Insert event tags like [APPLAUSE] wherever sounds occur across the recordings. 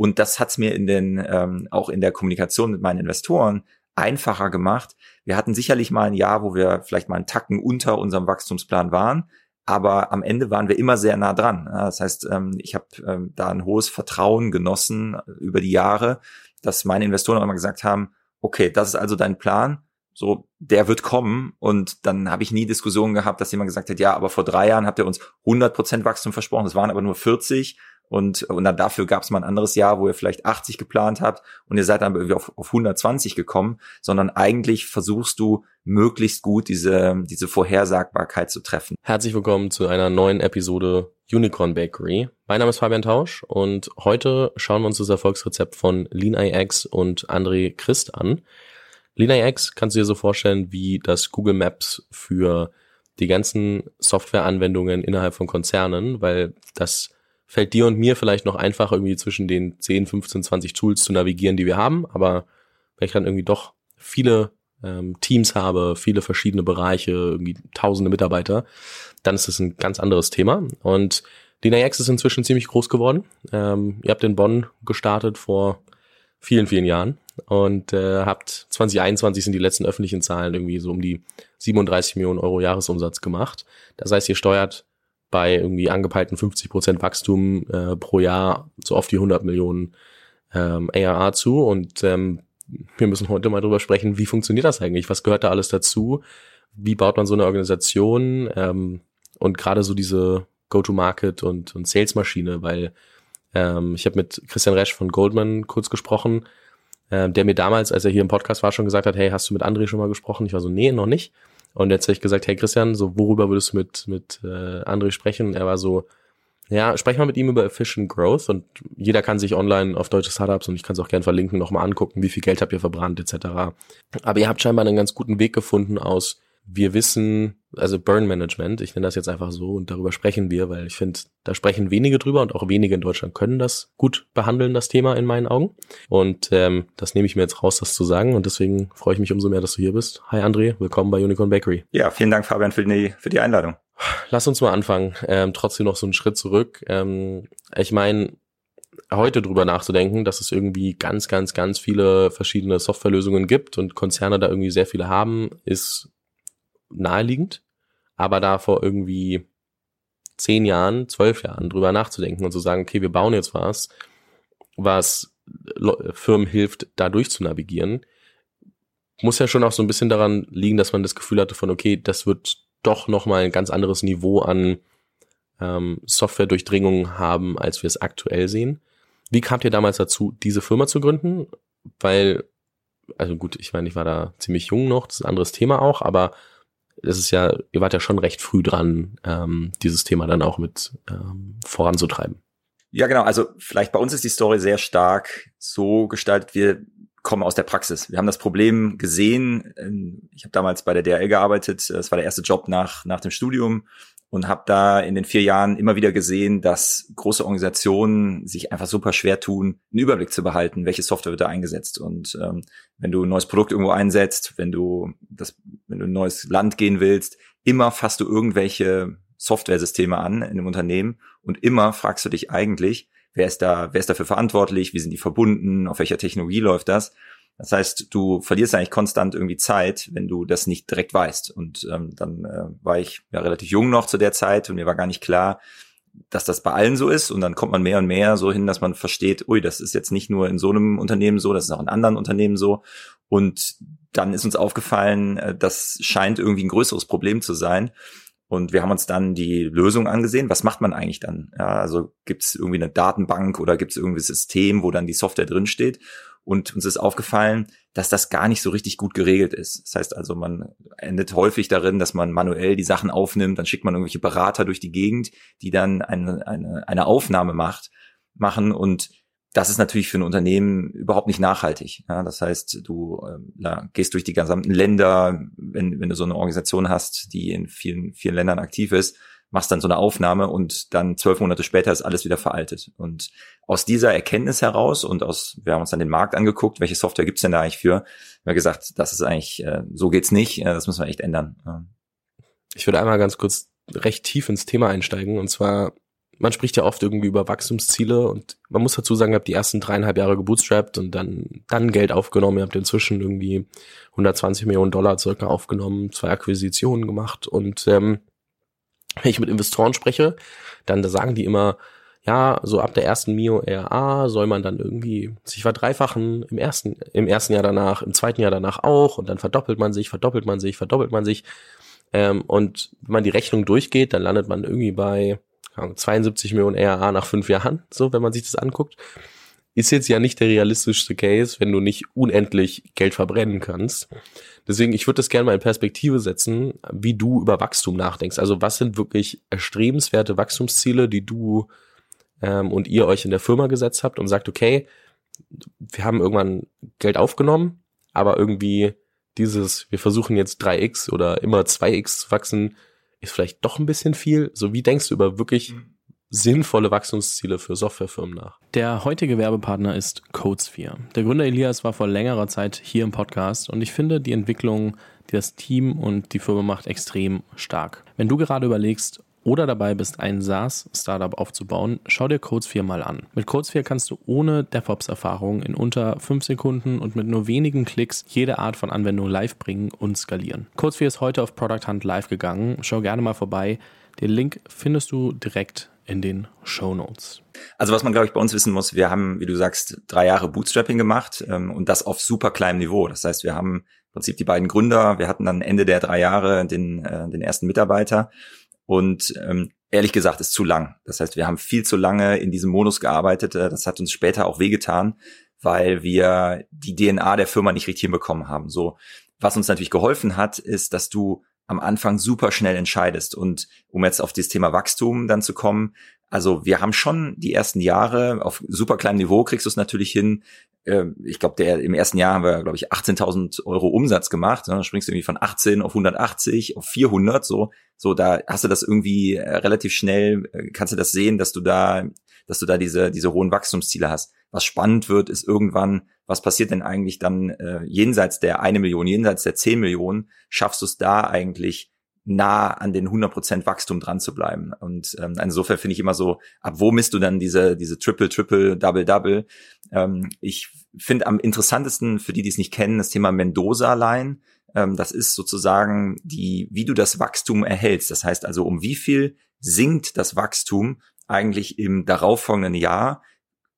Und das hat's mir in den, ähm, auch in der Kommunikation mit meinen Investoren einfacher gemacht. Wir hatten sicherlich mal ein Jahr, wo wir vielleicht mal einen Tacken unter unserem Wachstumsplan waren, aber am Ende waren wir immer sehr nah dran. Das heißt, ähm, ich habe ähm, da ein hohes Vertrauen genossen über die Jahre, dass meine Investoren auch immer gesagt haben, okay, das ist also dein Plan, so, der wird kommen und dann habe ich nie Diskussionen gehabt, dass jemand gesagt hat, ja, aber vor drei Jahren habt ihr uns 100% Wachstum versprochen, es waren aber nur 40 und, und dann dafür gab es mal ein anderes Jahr, wo ihr vielleicht 80 geplant habt und ihr seid dann irgendwie auf, auf 120 gekommen, sondern eigentlich versuchst du möglichst gut diese, diese Vorhersagbarkeit zu treffen. Herzlich willkommen zu einer neuen Episode Unicorn Bakery. Mein Name ist Fabian Tausch und heute schauen wir uns das Erfolgsrezept von LeanIX und André Christ an. LeanIX kannst du dir so vorstellen wie das Google Maps für die ganzen Softwareanwendungen innerhalb von Konzernen, weil das fällt dir und mir vielleicht noch einfach irgendwie zwischen den 10, 15, 20 Tools zu navigieren, die wir haben, aber wenn ich dann irgendwie doch viele ähm, Teams habe, viele verschiedene Bereiche, irgendwie tausende Mitarbeiter, dann ist das ein ganz anderes Thema. Und LeanIX ist inzwischen ziemlich groß geworden. Ähm, ihr habt in Bonn gestartet vor vielen, vielen Jahren und äh, habt 2021 sind die letzten öffentlichen Zahlen irgendwie so um die 37 Millionen Euro Jahresumsatz gemacht. Das heißt, ihr steuert bei irgendwie angepeilten 50 Prozent Wachstum äh, pro Jahr so oft die 100 Millionen ähm, ARA zu und ähm, wir müssen heute mal drüber sprechen, wie funktioniert das eigentlich? Was gehört da alles dazu? Wie baut man so eine Organisation? Ähm, und gerade so diese Go-to-Market und, und Sales-Maschine, weil ähm, ich habe mit Christian Resch von Goldman kurz gesprochen, äh, der mir damals, als er hier im Podcast war, schon gesagt hat, hey, hast du mit André schon mal gesprochen? Ich war so, nee, noch nicht. Und jetzt habe ich gesagt, hey Christian, so worüber würdest du mit, mit äh, André sprechen? Und er war so, ja, sprech mal mit ihm über Efficient Growth und jeder kann sich online auf deutsche Startups und ich kann es auch gern verlinken, nochmal angucken, wie viel Geld habt ihr verbrannt etc. Aber ihr habt scheinbar einen ganz guten Weg gefunden aus wir wissen, also Burn Management, ich nenne das jetzt einfach so und darüber sprechen wir, weil ich finde, da sprechen wenige drüber und auch wenige in Deutschland können das gut behandeln, das Thema in meinen Augen. Und ähm, das nehme ich mir jetzt raus, das zu sagen und deswegen freue ich mich umso mehr, dass du hier bist. Hi André, willkommen bei Unicorn Bakery. Ja, vielen Dank Fabian für die, für die Einladung. Lass uns mal anfangen. Ähm, trotzdem noch so einen Schritt zurück. Ähm, ich meine, heute drüber nachzudenken, dass es irgendwie ganz, ganz, ganz viele verschiedene Softwarelösungen gibt und Konzerne da irgendwie sehr viele haben, ist naheliegend, aber da vor irgendwie zehn Jahren, zwölf Jahren drüber nachzudenken und zu sagen, okay, wir bauen jetzt was, was Firmen hilft, da durch zu navigieren, muss ja schon auch so ein bisschen daran liegen, dass man das Gefühl hatte von, okay, das wird doch nochmal ein ganz anderes Niveau an ähm, Software-Durchdringung haben, als wir es aktuell sehen. Wie kamt ihr damals dazu, diese Firma zu gründen? Weil, also gut, ich meine, ich war da ziemlich jung noch, das ist ein anderes Thema auch, aber das ist ja, ihr wart ja schon recht früh dran, ähm, dieses Thema dann auch mit ähm, voranzutreiben. Ja, genau. Also vielleicht bei uns ist die Story sehr stark so gestaltet, wir kommen aus der Praxis. Wir haben das Problem gesehen. Ähm, ich habe damals bei der DRL gearbeitet. Das war der erste Job nach, nach dem Studium und habe da in den vier Jahren immer wieder gesehen, dass große Organisationen sich einfach super schwer tun, einen Überblick zu behalten, welche Software wird da eingesetzt. Und ähm, wenn du ein neues Produkt irgendwo einsetzt, wenn du das, wenn du ein neues Land gehen willst, immer fasst du irgendwelche Softwaresysteme an in einem Unternehmen und immer fragst du dich eigentlich, wer ist da, wer ist dafür verantwortlich, wie sind die verbunden, auf welcher Technologie läuft das? Das heißt, du verlierst eigentlich konstant irgendwie Zeit, wenn du das nicht direkt weißt. Und ähm, dann äh, war ich ja relativ jung noch zu der Zeit und mir war gar nicht klar, dass das bei allen so ist. Und dann kommt man mehr und mehr so hin, dass man versteht, ui, das ist jetzt nicht nur in so einem Unternehmen so, das ist auch in anderen Unternehmen so. Und dann ist uns aufgefallen, äh, das scheint irgendwie ein größeres Problem zu sein. Und wir haben uns dann die Lösung angesehen. Was macht man eigentlich dann? Ja, also gibt es irgendwie eine Datenbank oder gibt es irgendwie ein System, wo dann die Software drinsteht? Und uns ist aufgefallen, dass das gar nicht so richtig gut geregelt ist. Das heißt also, man endet häufig darin, dass man manuell die Sachen aufnimmt, dann schickt man irgendwelche Berater durch die Gegend, die dann eine, eine, eine Aufnahme macht, machen und das ist natürlich für ein Unternehmen überhaupt nicht nachhaltig. Ja, das heißt, du äh, gehst durch die gesamten Länder, wenn, wenn du so eine Organisation hast, die in vielen, vielen Ländern aktiv ist, machst dann so eine Aufnahme und dann zwölf Monate später ist alles wieder veraltet. Und aus dieser Erkenntnis heraus und aus, wir haben uns dann den Markt angeguckt, welche Software gibt's denn da eigentlich für, haben wir gesagt, das ist eigentlich, äh, so geht's nicht, äh, das müssen wir echt ändern. Ich würde einmal ganz kurz recht tief ins Thema einsteigen und zwar man spricht ja oft irgendwie über Wachstumsziele und man muss dazu sagen, ihr habt die ersten dreieinhalb Jahre gebootstrapped und dann, dann Geld aufgenommen. Ihr habt inzwischen irgendwie 120 Millionen Dollar circa aufgenommen, zwei Akquisitionen gemacht und ähm, wenn ich mit Investoren spreche, dann sagen die immer, ja, so ab der ersten Mio RA soll man dann irgendwie sich verdreifachen im ersten, im ersten Jahr danach, im zweiten Jahr danach auch und dann verdoppelt man sich, verdoppelt man sich, verdoppelt man sich. Ähm, und wenn man die Rechnung durchgeht, dann landet man irgendwie bei 72 Millionen RA nach fünf Jahren, so, wenn man sich das anguckt. Ist jetzt ja nicht der realistischste Case, wenn du nicht unendlich Geld verbrennen kannst. Deswegen, ich würde das gerne mal in Perspektive setzen, wie du über Wachstum nachdenkst. Also was sind wirklich erstrebenswerte Wachstumsziele, die du ähm, und ihr euch in der Firma gesetzt habt und sagt, okay, wir haben irgendwann Geld aufgenommen, aber irgendwie dieses, wir versuchen jetzt 3x oder immer 2x zu wachsen, ist vielleicht doch ein bisschen viel. So wie denkst du über wirklich mhm. Sinnvolle Wachstumsziele für Softwarefirmen nach? Der heutige Werbepartner ist CodeSphere. Der Gründer Elias war vor längerer Zeit hier im Podcast und ich finde die Entwicklung, die das Team und die Firma macht, extrem stark. Wenn du gerade überlegst, oder dabei bist, ein SaaS-Startup aufzubauen, schau dir Codesphere mal an. Mit Codesphere kannst du ohne DevOps-Erfahrung in unter 5 Sekunden und mit nur wenigen Klicks jede Art von Anwendung live bringen und skalieren. Codesphere ist heute auf Product Hunt live gegangen. Schau gerne mal vorbei. Den Link findest du direkt in den Show Notes. Also was man, glaube ich, bei uns wissen muss, wir haben, wie du sagst, drei Jahre Bootstrapping gemacht ähm, und das auf super kleinem Niveau. Das heißt, wir haben im Prinzip die beiden Gründer, wir hatten dann Ende der drei Jahre den, äh, den ersten Mitarbeiter und ähm, ehrlich gesagt ist zu lang. Das heißt, wir haben viel zu lange in diesem Modus gearbeitet. Äh, das hat uns später auch wehgetan, weil wir die DNA der Firma nicht richtig hinbekommen haben. So, was uns natürlich geholfen hat, ist, dass du am Anfang super schnell entscheidest. Und um jetzt auf das Thema Wachstum dann zu kommen, also wir haben schon die ersten Jahre auf super kleinem Niveau kriegst du es natürlich hin, ähm, ich glaube, der im ersten Jahr haben wir, glaube ich, 18.000 Euro Umsatz gemacht. Ne? Dann springst du irgendwie von 18 auf 180 auf 400. So, so da hast du das irgendwie äh, relativ schnell. Äh, kannst du das sehen, dass du da, dass du da diese diese hohen Wachstumsziele hast. Was spannend wird, ist irgendwann, was passiert denn eigentlich dann äh, jenseits der eine Million, jenseits der 10 Millionen? Schaffst du es da eigentlich nah an den 100% Wachstum dran zu bleiben. Und ähm, insofern finde ich immer so, ab wo misst du dann diese, diese Triple, Triple, Double, Double? Ähm, ich finde am interessantesten, für die, die es nicht kennen, das Thema Mendoza-Line. Ähm, das ist sozusagen die, wie du das Wachstum erhältst. Das heißt also, um wie viel sinkt das Wachstum eigentlich im darauffolgenden Jahr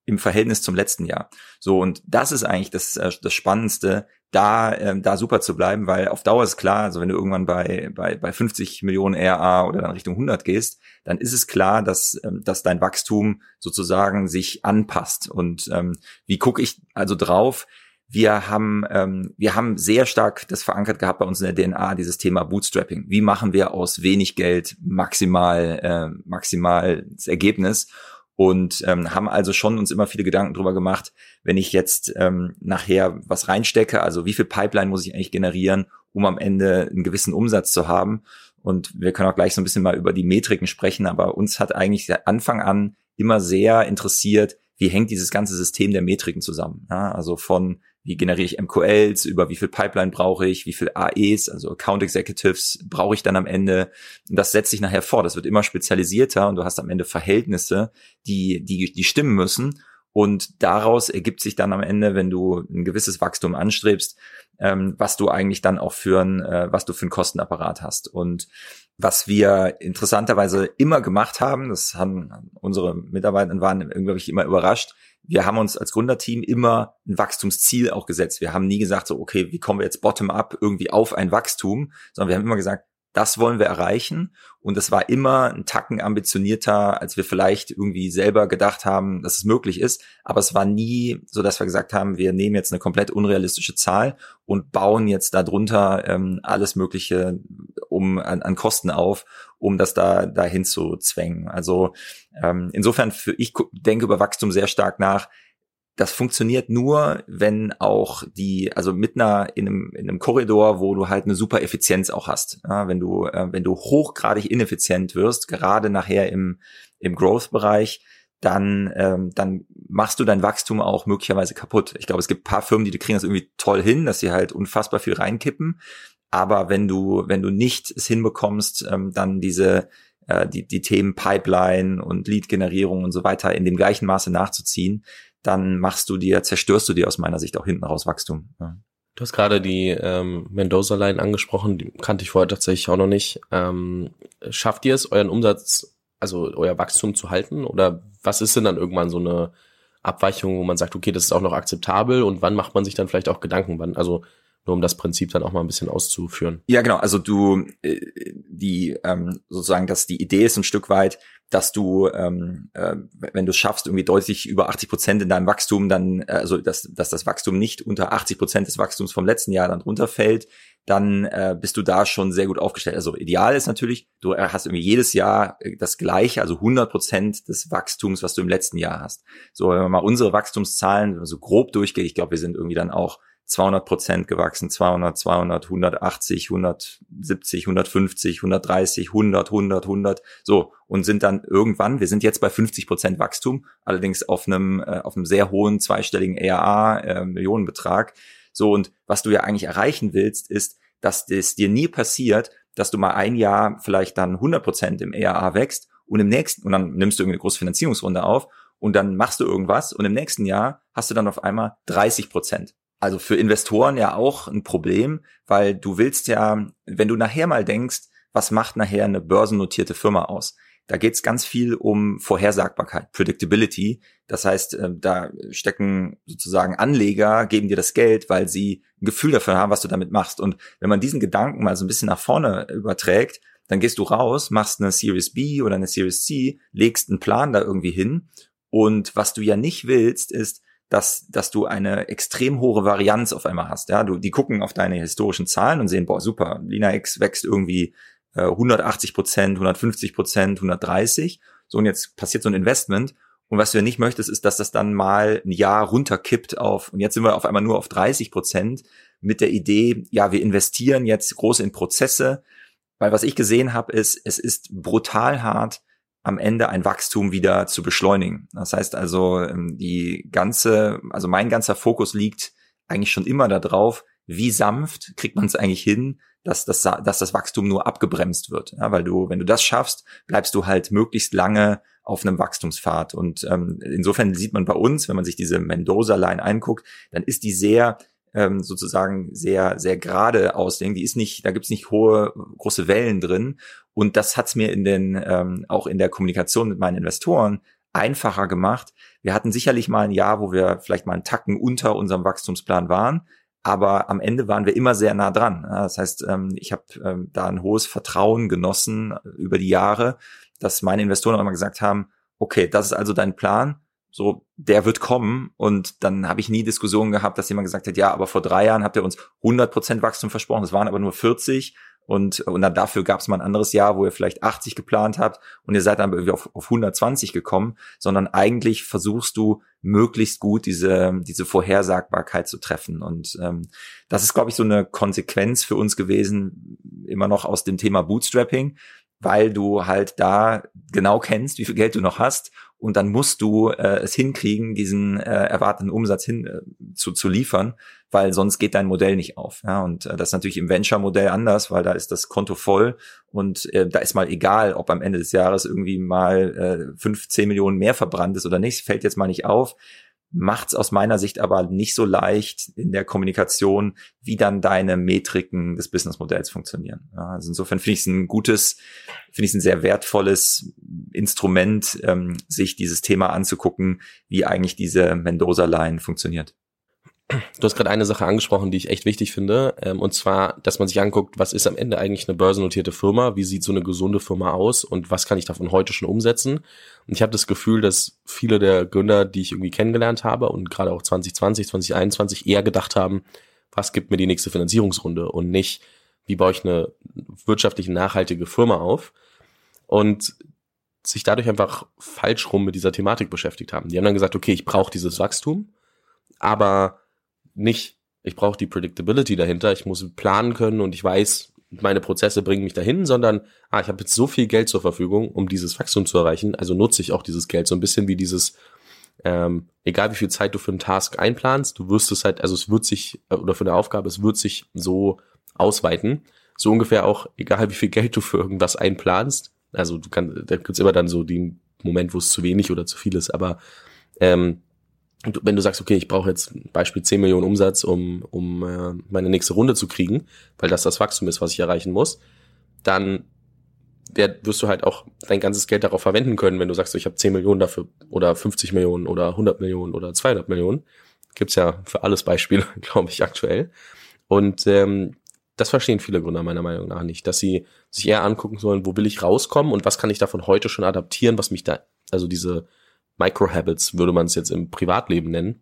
im Verhältnis zum letzten Jahr. So, und das ist eigentlich das, äh, das Spannendste, da, ähm, da super zu bleiben, weil auf Dauer ist klar, also wenn du irgendwann bei, bei, bei 50 Millionen RA oder dann Richtung 100 gehst, dann ist es klar, dass, ähm, dass dein Wachstum sozusagen sich anpasst. Und ähm, wie gucke ich also drauf? Wir haben, ähm, wir haben sehr stark das verankert gehabt bei uns in der DNA, dieses Thema Bootstrapping. Wie machen wir aus wenig Geld maximal, äh, maximal das Ergebnis? Und ähm, haben also schon uns immer viele Gedanken drüber gemacht, wenn ich jetzt ähm, nachher was reinstecke, also wie viel Pipeline muss ich eigentlich generieren, um am Ende einen gewissen Umsatz zu haben. Und wir können auch gleich so ein bisschen mal über die Metriken sprechen, aber uns hat eigentlich der Anfang an immer sehr interessiert, wie hängt dieses ganze System der Metriken zusammen. Ja, also von wie generiere ich MQLs, über wie viel Pipeline brauche ich, wie viel AEs, also Account Executives brauche ich dann am Ende. Und das setzt sich nachher vor. Das wird immer spezialisierter und du hast am Ende Verhältnisse, die, die, die stimmen müssen. Und daraus ergibt sich dann am Ende, wenn du ein gewisses Wachstum anstrebst, ähm, was du eigentlich dann auch für ein, äh, was du für einen Kostenapparat hast. Und was wir interessanterweise immer gemacht haben, das haben unsere Mitarbeiter waren irgendwie immer überrascht, wir haben uns als Gründerteam immer ein Wachstumsziel auch gesetzt. Wir haben nie gesagt, so, okay, wie kommen wir jetzt bottom-up irgendwie auf ein Wachstum, sondern wir haben immer gesagt, das wollen wir erreichen. Und es war immer ein Tacken ambitionierter, als wir vielleicht irgendwie selber gedacht haben, dass es möglich ist. Aber es war nie so, dass wir gesagt haben, wir nehmen jetzt eine komplett unrealistische Zahl und bauen jetzt darunter ähm, alles Mögliche um an, an Kosten auf, um das da dahin zu zwängen. Also ähm, insofern, für ich denke über Wachstum sehr stark nach das funktioniert nur, wenn auch die, also mit einer in einem, in einem Korridor, wo du halt eine super Effizienz auch hast. Ja, wenn du, äh, wenn du hochgradig ineffizient wirst, gerade nachher im, im Growth-Bereich, dann, ähm, dann machst du dein Wachstum auch möglicherweise kaputt. Ich glaube, es gibt paar Firmen, die kriegen das irgendwie toll hin, dass sie halt unfassbar viel reinkippen. Aber wenn du, wenn du nicht es hinbekommst, ähm, dann diese äh, die, die Themen Pipeline und Lead-Generierung und so weiter in dem gleichen Maße nachzuziehen, dann machst du dir, zerstörst du dir aus meiner Sicht auch hinten raus Wachstum. Ja. Du hast gerade die ähm, Mendoza-Line angesprochen, die kannte ich vorher tatsächlich auch noch nicht. Ähm, schafft ihr es, euren Umsatz, also euer Wachstum zu halten? Oder was ist denn dann irgendwann so eine Abweichung, wo man sagt, okay, das ist auch noch akzeptabel und wann macht man sich dann vielleicht auch Gedanken? Wann, also nur um das Prinzip dann auch mal ein bisschen auszuführen. Ja, genau. Also du, äh, die ähm, sozusagen, dass die Idee ist ein Stück weit, dass du, ähm, äh, wenn du es schaffst, irgendwie deutlich über 80 Prozent in deinem Wachstum, dann, äh, also dass, dass das Wachstum nicht unter 80 Prozent des Wachstums vom letzten Jahr dann runterfällt, dann äh, bist du da schon sehr gut aufgestellt. Also ideal ist natürlich, du hast irgendwie jedes Jahr äh, das gleiche, also 100 Prozent des Wachstums, was du im letzten Jahr hast. So, wenn man mal unsere Wachstumszahlen so grob durchgeht, ich glaube, wir sind irgendwie dann auch 200 Prozent gewachsen, 200, 200, 180, 170, 150, 130, 100, 100, 100, so und sind dann irgendwann, wir sind jetzt bei 50 Prozent Wachstum, allerdings auf einem äh, auf einem sehr hohen zweistelligen ERA äh, Millionenbetrag. So und was du ja eigentlich erreichen willst, ist, dass es dir nie passiert, dass du mal ein Jahr vielleicht dann 100 Prozent im ERA wächst und im nächsten und dann nimmst du irgendwie eine große Finanzierungsrunde auf und dann machst du irgendwas und im nächsten Jahr hast du dann auf einmal 30 Prozent also für Investoren ja auch ein Problem, weil du willst ja, wenn du nachher mal denkst, was macht nachher eine börsennotierte Firma aus? Da geht es ganz viel um Vorhersagbarkeit, Predictability. Das heißt, äh, da stecken sozusagen Anleger, geben dir das Geld, weil sie ein Gefühl dafür haben, was du damit machst. Und wenn man diesen Gedanken mal so ein bisschen nach vorne überträgt, dann gehst du raus, machst eine Series B oder eine Series C, legst einen Plan da irgendwie hin. Und was du ja nicht willst, ist, dass, dass du eine extrem hohe Varianz auf einmal hast. Ja, du, die gucken auf deine historischen Zahlen und sehen, boah, super, Lina X wächst irgendwie äh, 180 Prozent, 150 Prozent, 130. So, und jetzt passiert so ein Investment. Und was du ja nicht möchtest, ist, dass das dann mal ein Jahr runterkippt auf, und jetzt sind wir auf einmal nur auf 30 Prozent mit der Idee, ja, wir investieren jetzt groß in Prozesse. Weil was ich gesehen habe, ist, es ist brutal hart, am Ende ein Wachstum wieder zu beschleunigen. Das heißt also, ähm, die ganze, also mein ganzer Fokus liegt eigentlich schon immer darauf, wie sanft kriegt man es eigentlich hin, dass das, dass das Wachstum nur abgebremst wird. Ja, weil du, wenn du das schaffst, bleibst du halt möglichst lange auf einem Wachstumspfad. Und ähm, insofern sieht man bei uns, wenn man sich diese Mendoza-Line anguckt, dann ist die sehr ähm, sozusagen sehr, sehr gerade aussehen. Die ist nicht, da gibt's nicht hohe, große Wellen drin. Und das hat's mir in den, ähm, auch in der Kommunikation mit meinen Investoren einfacher gemacht. Wir hatten sicherlich mal ein Jahr, wo wir vielleicht mal einen Tacken unter unserem Wachstumsplan waren, aber am Ende waren wir immer sehr nah dran. Das heißt, ähm, ich habe ähm, da ein hohes Vertrauen genossen über die Jahre, dass meine Investoren auch immer gesagt haben, okay, das ist also dein Plan, so, der wird kommen. Und dann habe ich nie Diskussionen gehabt, dass jemand gesagt hat, ja, aber vor drei Jahren habt ihr uns 100% Wachstum versprochen, das waren aber nur 40. Und, und dann dafür gab es mal ein anderes Jahr, wo ihr vielleicht 80 geplant habt und ihr seid dann irgendwie auf, auf 120 gekommen, sondern eigentlich versuchst du möglichst gut diese, diese Vorhersagbarkeit zu treffen. Und ähm, das ist, glaube ich, so eine Konsequenz für uns gewesen, immer noch aus dem Thema Bootstrapping, weil du halt da genau kennst, wie viel Geld du noch hast und dann musst du äh, es hinkriegen, diesen äh, erwarteten Umsatz hin äh, zu, zu liefern, weil sonst geht dein Modell nicht auf. Ja, und äh, das ist natürlich im Venture-Modell anders, weil da ist das Konto voll und äh, da ist mal egal, ob am Ende des Jahres irgendwie mal äh, 5, 10 Millionen mehr verbrannt ist oder nicht, fällt jetzt mal nicht auf macht es aus meiner Sicht aber nicht so leicht in der Kommunikation, wie dann deine Metriken des Businessmodells funktionieren. Ja, also insofern finde ich es ein gutes, finde ich es ein sehr wertvolles Instrument, ähm, sich dieses Thema anzugucken, wie eigentlich diese Mendoza-Line funktioniert. Du hast gerade eine Sache angesprochen, die ich echt wichtig finde, ähm, und zwar, dass man sich anguckt, was ist am Ende eigentlich eine börsennotierte Firma, wie sieht so eine gesunde Firma aus und was kann ich davon heute schon umsetzen. Und ich habe das Gefühl, dass viele der Gründer, die ich irgendwie kennengelernt habe und gerade auch 2020, 2021 eher gedacht haben, was gibt mir die nächste Finanzierungsrunde und nicht, wie baue ich eine wirtschaftlich nachhaltige Firma auf und sich dadurch einfach falsch rum mit dieser Thematik beschäftigt haben. Die haben dann gesagt, okay, ich brauche dieses Wachstum, aber nicht, ich brauche die Predictability dahinter, ich muss planen können und ich weiß, meine Prozesse bringen mich dahin, sondern ah, ich habe jetzt so viel Geld zur Verfügung, um dieses Wachstum zu erreichen, also nutze ich auch dieses Geld so ein bisschen wie dieses, ähm, egal wie viel Zeit du für einen Task einplanst, du wirst es halt, also es wird sich, äh, oder für eine Aufgabe, es wird sich so ausweiten. So ungefähr auch, egal wie viel Geld du für irgendwas einplanst, Also du kannst, da gibt's immer dann so den Moment, wo es zu wenig oder zu viel ist. Aber ähm, wenn du sagst, okay, ich brauche jetzt Beispiel 10 Millionen Umsatz, um, um äh, meine nächste Runde zu kriegen, weil das das Wachstum ist, was ich erreichen muss, dann wirst du halt auch dein ganzes Geld darauf verwenden können, wenn du sagst, ich habe 10 Millionen dafür oder 50 Millionen oder 100 Millionen oder 200 Millionen. Gibt's ja für alles Beispiele, [LAUGHS] glaube ich, aktuell. Und ähm, das verstehen viele Gründer meiner Meinung nach nicht, dass sie sich eher angucken sollen, wo will ich rauskommen und was kann ich davon heute schon adaptieren, was mich da, also diese Microhabits würde man es jetzt im Privatleben nennen,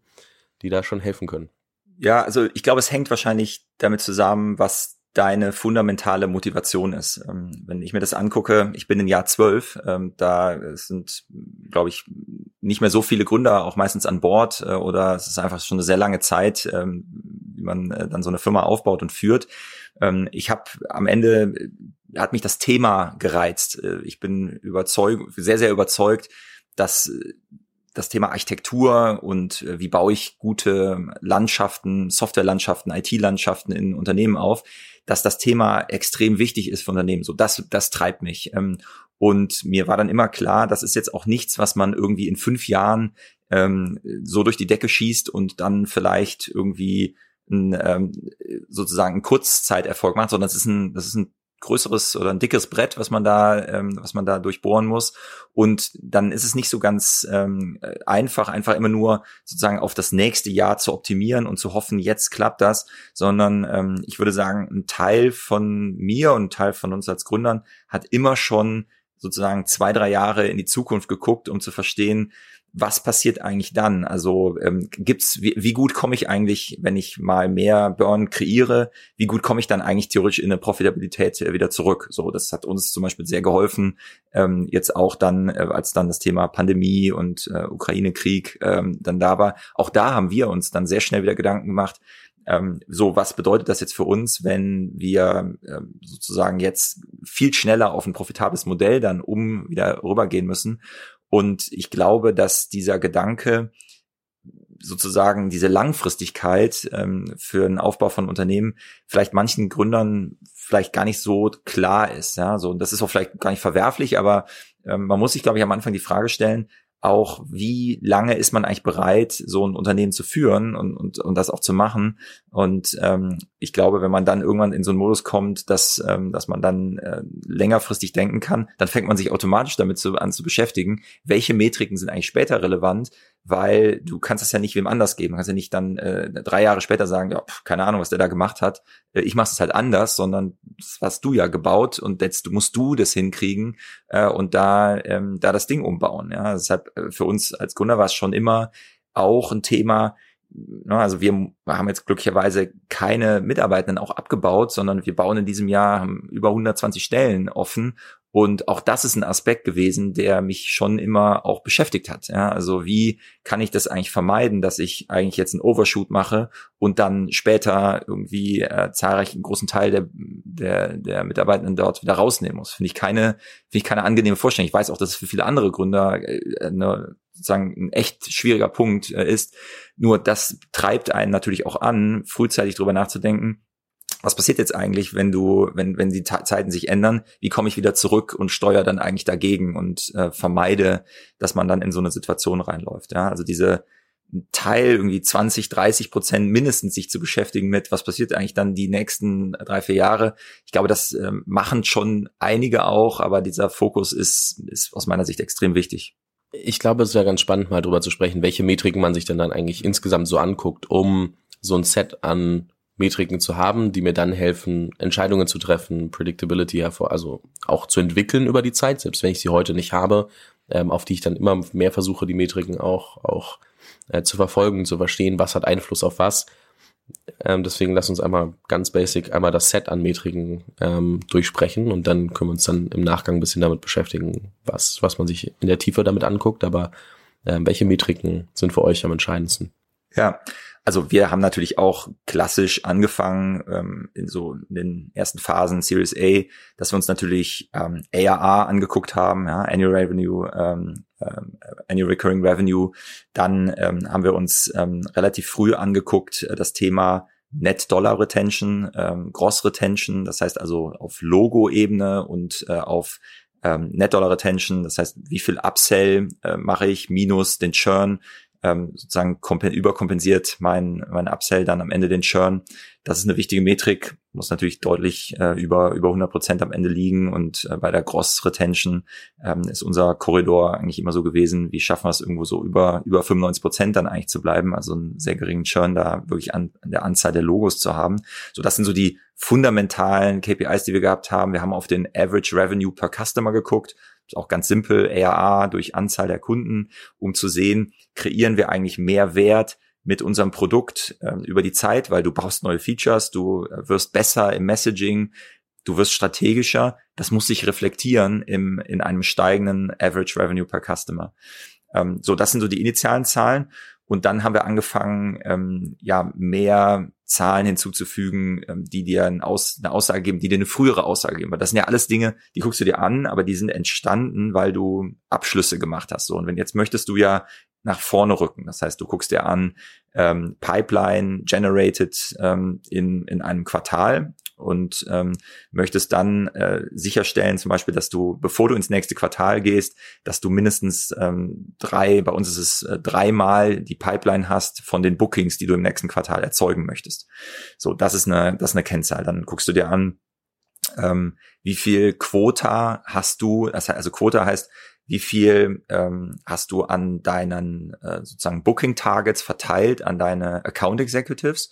die da schon helfen können. Ja, also ich glaube, es hängt wahrscheinlich damit zusammen, was deine fundamentale Motivation ist. Ähm, wenn ich mir das angucke, ich bin im Jahr zwölf, ähm, da sind, glaube ich, nicht mehr so viele Gründer auch meistens an Bord äh, oder es ist einfach schon eine sehr lange Zeit, ähm, wie man äh, dann so eine Firma aufbaut und führt. Ich habe am Ende äh, hat mich das Thema gereizt. Ich bin überzeugt, sehr, sehr überzeugt, dass das Thema Architektur und äh, wie baue ich gute Landschaften, Softwarelandschaften, IT-Landschaften in Unternehmen auf, dass das Thema extrem wichtig ist für Unternehmen. So, das, das treibt mich. Ähm, und mir war dann immer klar, das ist jetzt auch nichts, was man irgendwie in fünf Jahren ähm, so durch die Decke schießt und dann vielleicht irgendwie ein, ähm, sozusagen einen Kurzzeiterfolg macht, sondern das ist ein, das ist ein größeres oder ein dickes Brett, was man da, ähm, was man da durchbohren muss. Und dann ist es nicht so ganz ähm, einfach, einfach immer nur sozusagen auf das nächste Jahr zu optimieren und zu hoffen, jetzt klappt das, sondern ähm, ich würde sagen, ein Teil von mir und ein Teil von uns als Gründern hat immer schon sozusagen zwei, drei Jahre in die Zukunft geguckt, um zu verstehen, was passiert eigentlich dann? Also ähm, gibt's wie, wie gut komme ich eigentlich, wenn ich mal mehr Burn kreiere, wie gut komme ich dann eigentlich theoretisch in eine Profitabilität äh, wieder zurück? So, das hat uns zum Beispiel sehr geholfen. Ähm, jetzt auch dann, äh, als dann das Thema Pandemie und äh, Ukraine-Krieg ähm, dann da war, auch da haben wir uns dann sehr schnell wieder Gedanken gemacht. Ähm, so, was bedeutet das jetzt für uns, wenn wir ähm, sozusagen jetzt viel schneller auf ein profitables Modell dann um wieder rübergehen müssen? Und ich glaube, dass dieser Gedanke, sozusagen diese Langfristigkeit ähm, für einen Aufbau von Unternehmen vielleicht manchen Gründern vielleicht gar nicht so klar ist. Ja, so und das ist auch vielleicht gar nicht verwerflich, aber ähm, man muss sich, glaube ich, am Anfang die Frage stellen, auch, wie lange ist man eigentlich bereit, so ein Unternehmen zu führen und, und, und das auch zu machen. Und ähm, ich glaube, wenn man dann irgendwann in so einen Modus kommt, dass, ähm, dass man dann äh, längerfristig denken kann, dann fängt man sich automatisch damit zu, an zu beschäftigen, welche Metriken sind eigentlich später relevant, weil du kannst es ja nicht wem anders geben. Du kannst ja nicht dann äh, drei Jahre später sagen, ja, pf, keine Ahnung, was der da gemacht hat. Äh, ich mache es halt anders, sondern das hast du ja gebaut und jetzt musst du das hinkriegen äh, und da ähm, da das Ding umbauen. Ja, deshalb äh, für uns als Gründer war es schon immer auch ein Thema. Ne, also wir haben jetzt glücklicherweise keine Mitarbeitenden auch abgebaut, sondern wir bauen in diesem Jahr über 120 Stellen offen und auch das ist ein Aspekt gewesen, der mich schon immer auch beschäftigt hat. Ja, also wie kann ich das eigentlich vermeiden, dass ich eigentlich jetzt einen Overshoot mache und dann später irgendwie äh, zahlreich einen großen Teil der, der, der Mitarbeitenden dort wieder rausnehmen muss. Finde ich keine, finde ich keine angenehme Vorstellung. Ich weiß auch, dass es für viele andere Gründer äh, eine, sozusagen ein echt schwieriger Punkt äh, ist. Nur das treibt einen natürlich auch an, frühzeitig drüber nachzudenken was passiert jetzt eigentlich, wenn du, wenn, wenn die Zeiten sich ändern, wie komme ich wieder zurück und steuere dann eigentlich dagegen und äh, vermeide, dass man dann in so eine Situation reinläuft. Ja, also diese Teil irgendwie 20, 30 Prozent mindestens sich zu beschäftigen mit, was passiert eigentlich dann die nächsten drei, vier Jahre. Ich glaube, das äh, machen schon einige auch, aber dieser Fokus ist, ist aus meiner Sicht extrem wichtig. Ich glaube, es wäre ganz spannend, mal drüber zu sprechen, welche Metriken man sich denn dann eigentlich insgesamt so anguckt, um so ein Set an Metriken zu haben, die mir dann helfen, Entscheidungen zu treffen, Predictability hervor, also auch zu entwickeln über die Zeit, selbst wenn ich sie heute nicht habe, ähm, auf die ich dann immer mehr versuche, die Metriken auch, auch äh, zu verfolgen, zu verstehen, was hat Einfluss auf was. Ähm, deswegen lass uns einmal ganz basic einmal das Set an Metriken ähm, durchsprechen und dann können wir uns dann im Nachgang ein bisschen damit beschäftigen, was, was man sich in der Tiefe damit anguckt, aber ähm, welche Metriken sind für euch am entscheidendsten? Ja, also wir haben natürlich auch klassisch angefangen ähm, in so in den ersten Phasen Series A, dass wir uns natürlich ähm, ARR angeguckt haben, ja, Annual Revenue, ähm, ähm, Annual Recurring Revenue. Dann ähm, haben wir uns ähm, relativ früh angeguckt äh, das Thema Net Dollar Retention, ähm, Gross Retention, das heißt also auf Logo-Ebene und äh, auf ähm, Net Dollar Retention, das heißt, wie viel Upsell äh, mache ich minus den Churn, ähm, sozusagen überkompensiert mein, mein Upsell dann am Ende den Churn. Das ist eine wichtige Metrik, muss natürlich deutlich äh, über, über 100 Prozent am Ende liegen und äh, bei der Gross Retention ähm, ist unser Korridor eigentlich immer so gewesen, wie schaffen wir es irgendwo so über, über 95 Prozent dann eigentlich zu bleiben, also einen sehr geringen Churn da wirklich an, an der Anzahl der Logos zu haben. So, das sind so die fundamentalen KPIs, die wir gehabt haben. Wir haben auf den Average Revenue per Customer geguckt, ist auch ganz simpel, ARA durch Anzahl der Kunden, um zu sehen, kreieren wir eigentlich mehr Wert mit unserem Produkt äh, über die Zeit, weil du brauchst neue Features, du äh, wirst besser im Messaging, du wirst strategischer. Das muss sich reflektieren im, in einem steigenden Average Revenue per Customer. Ähm, so, das sind so die initialen Zahlen. Und dann haben wir angefangen, ähm, ja, mehr Zahlen hinzuzufügen, ähm, die dir ein Aus, eine Aussage geben, die dir eine frühere Aussage geben. Weil das sind ja alles Dinge, die guckst du dir an, aber die sind entstanden, weil du Abschlüsse gemacht hast. So, und wenn jetzt möchtest du ja nach vorne rücken. Das heißt, du guckst dir an, ähm, Pipeline generated ähm, in, in einem Quartal und ähm, möchtest dann äh, sicherstellen, zum Beispiel, dass du, bevor du ins nächste Quartal gehst, dass du mindestens ähm, drei, bei uns ist es äh, dreimal die Pipeline hast von den Bookings, die du im nächsten Quartal erzeugen möchtest. So, das ist eine, das ist eine Kennzahl. Dann guckst du dir an, ähm, wie viel Quota hast du, also Quota heißt, wie viel ähm, hast du an deinen äh, sozusagen Booking Targets verteilt an deine Account Executives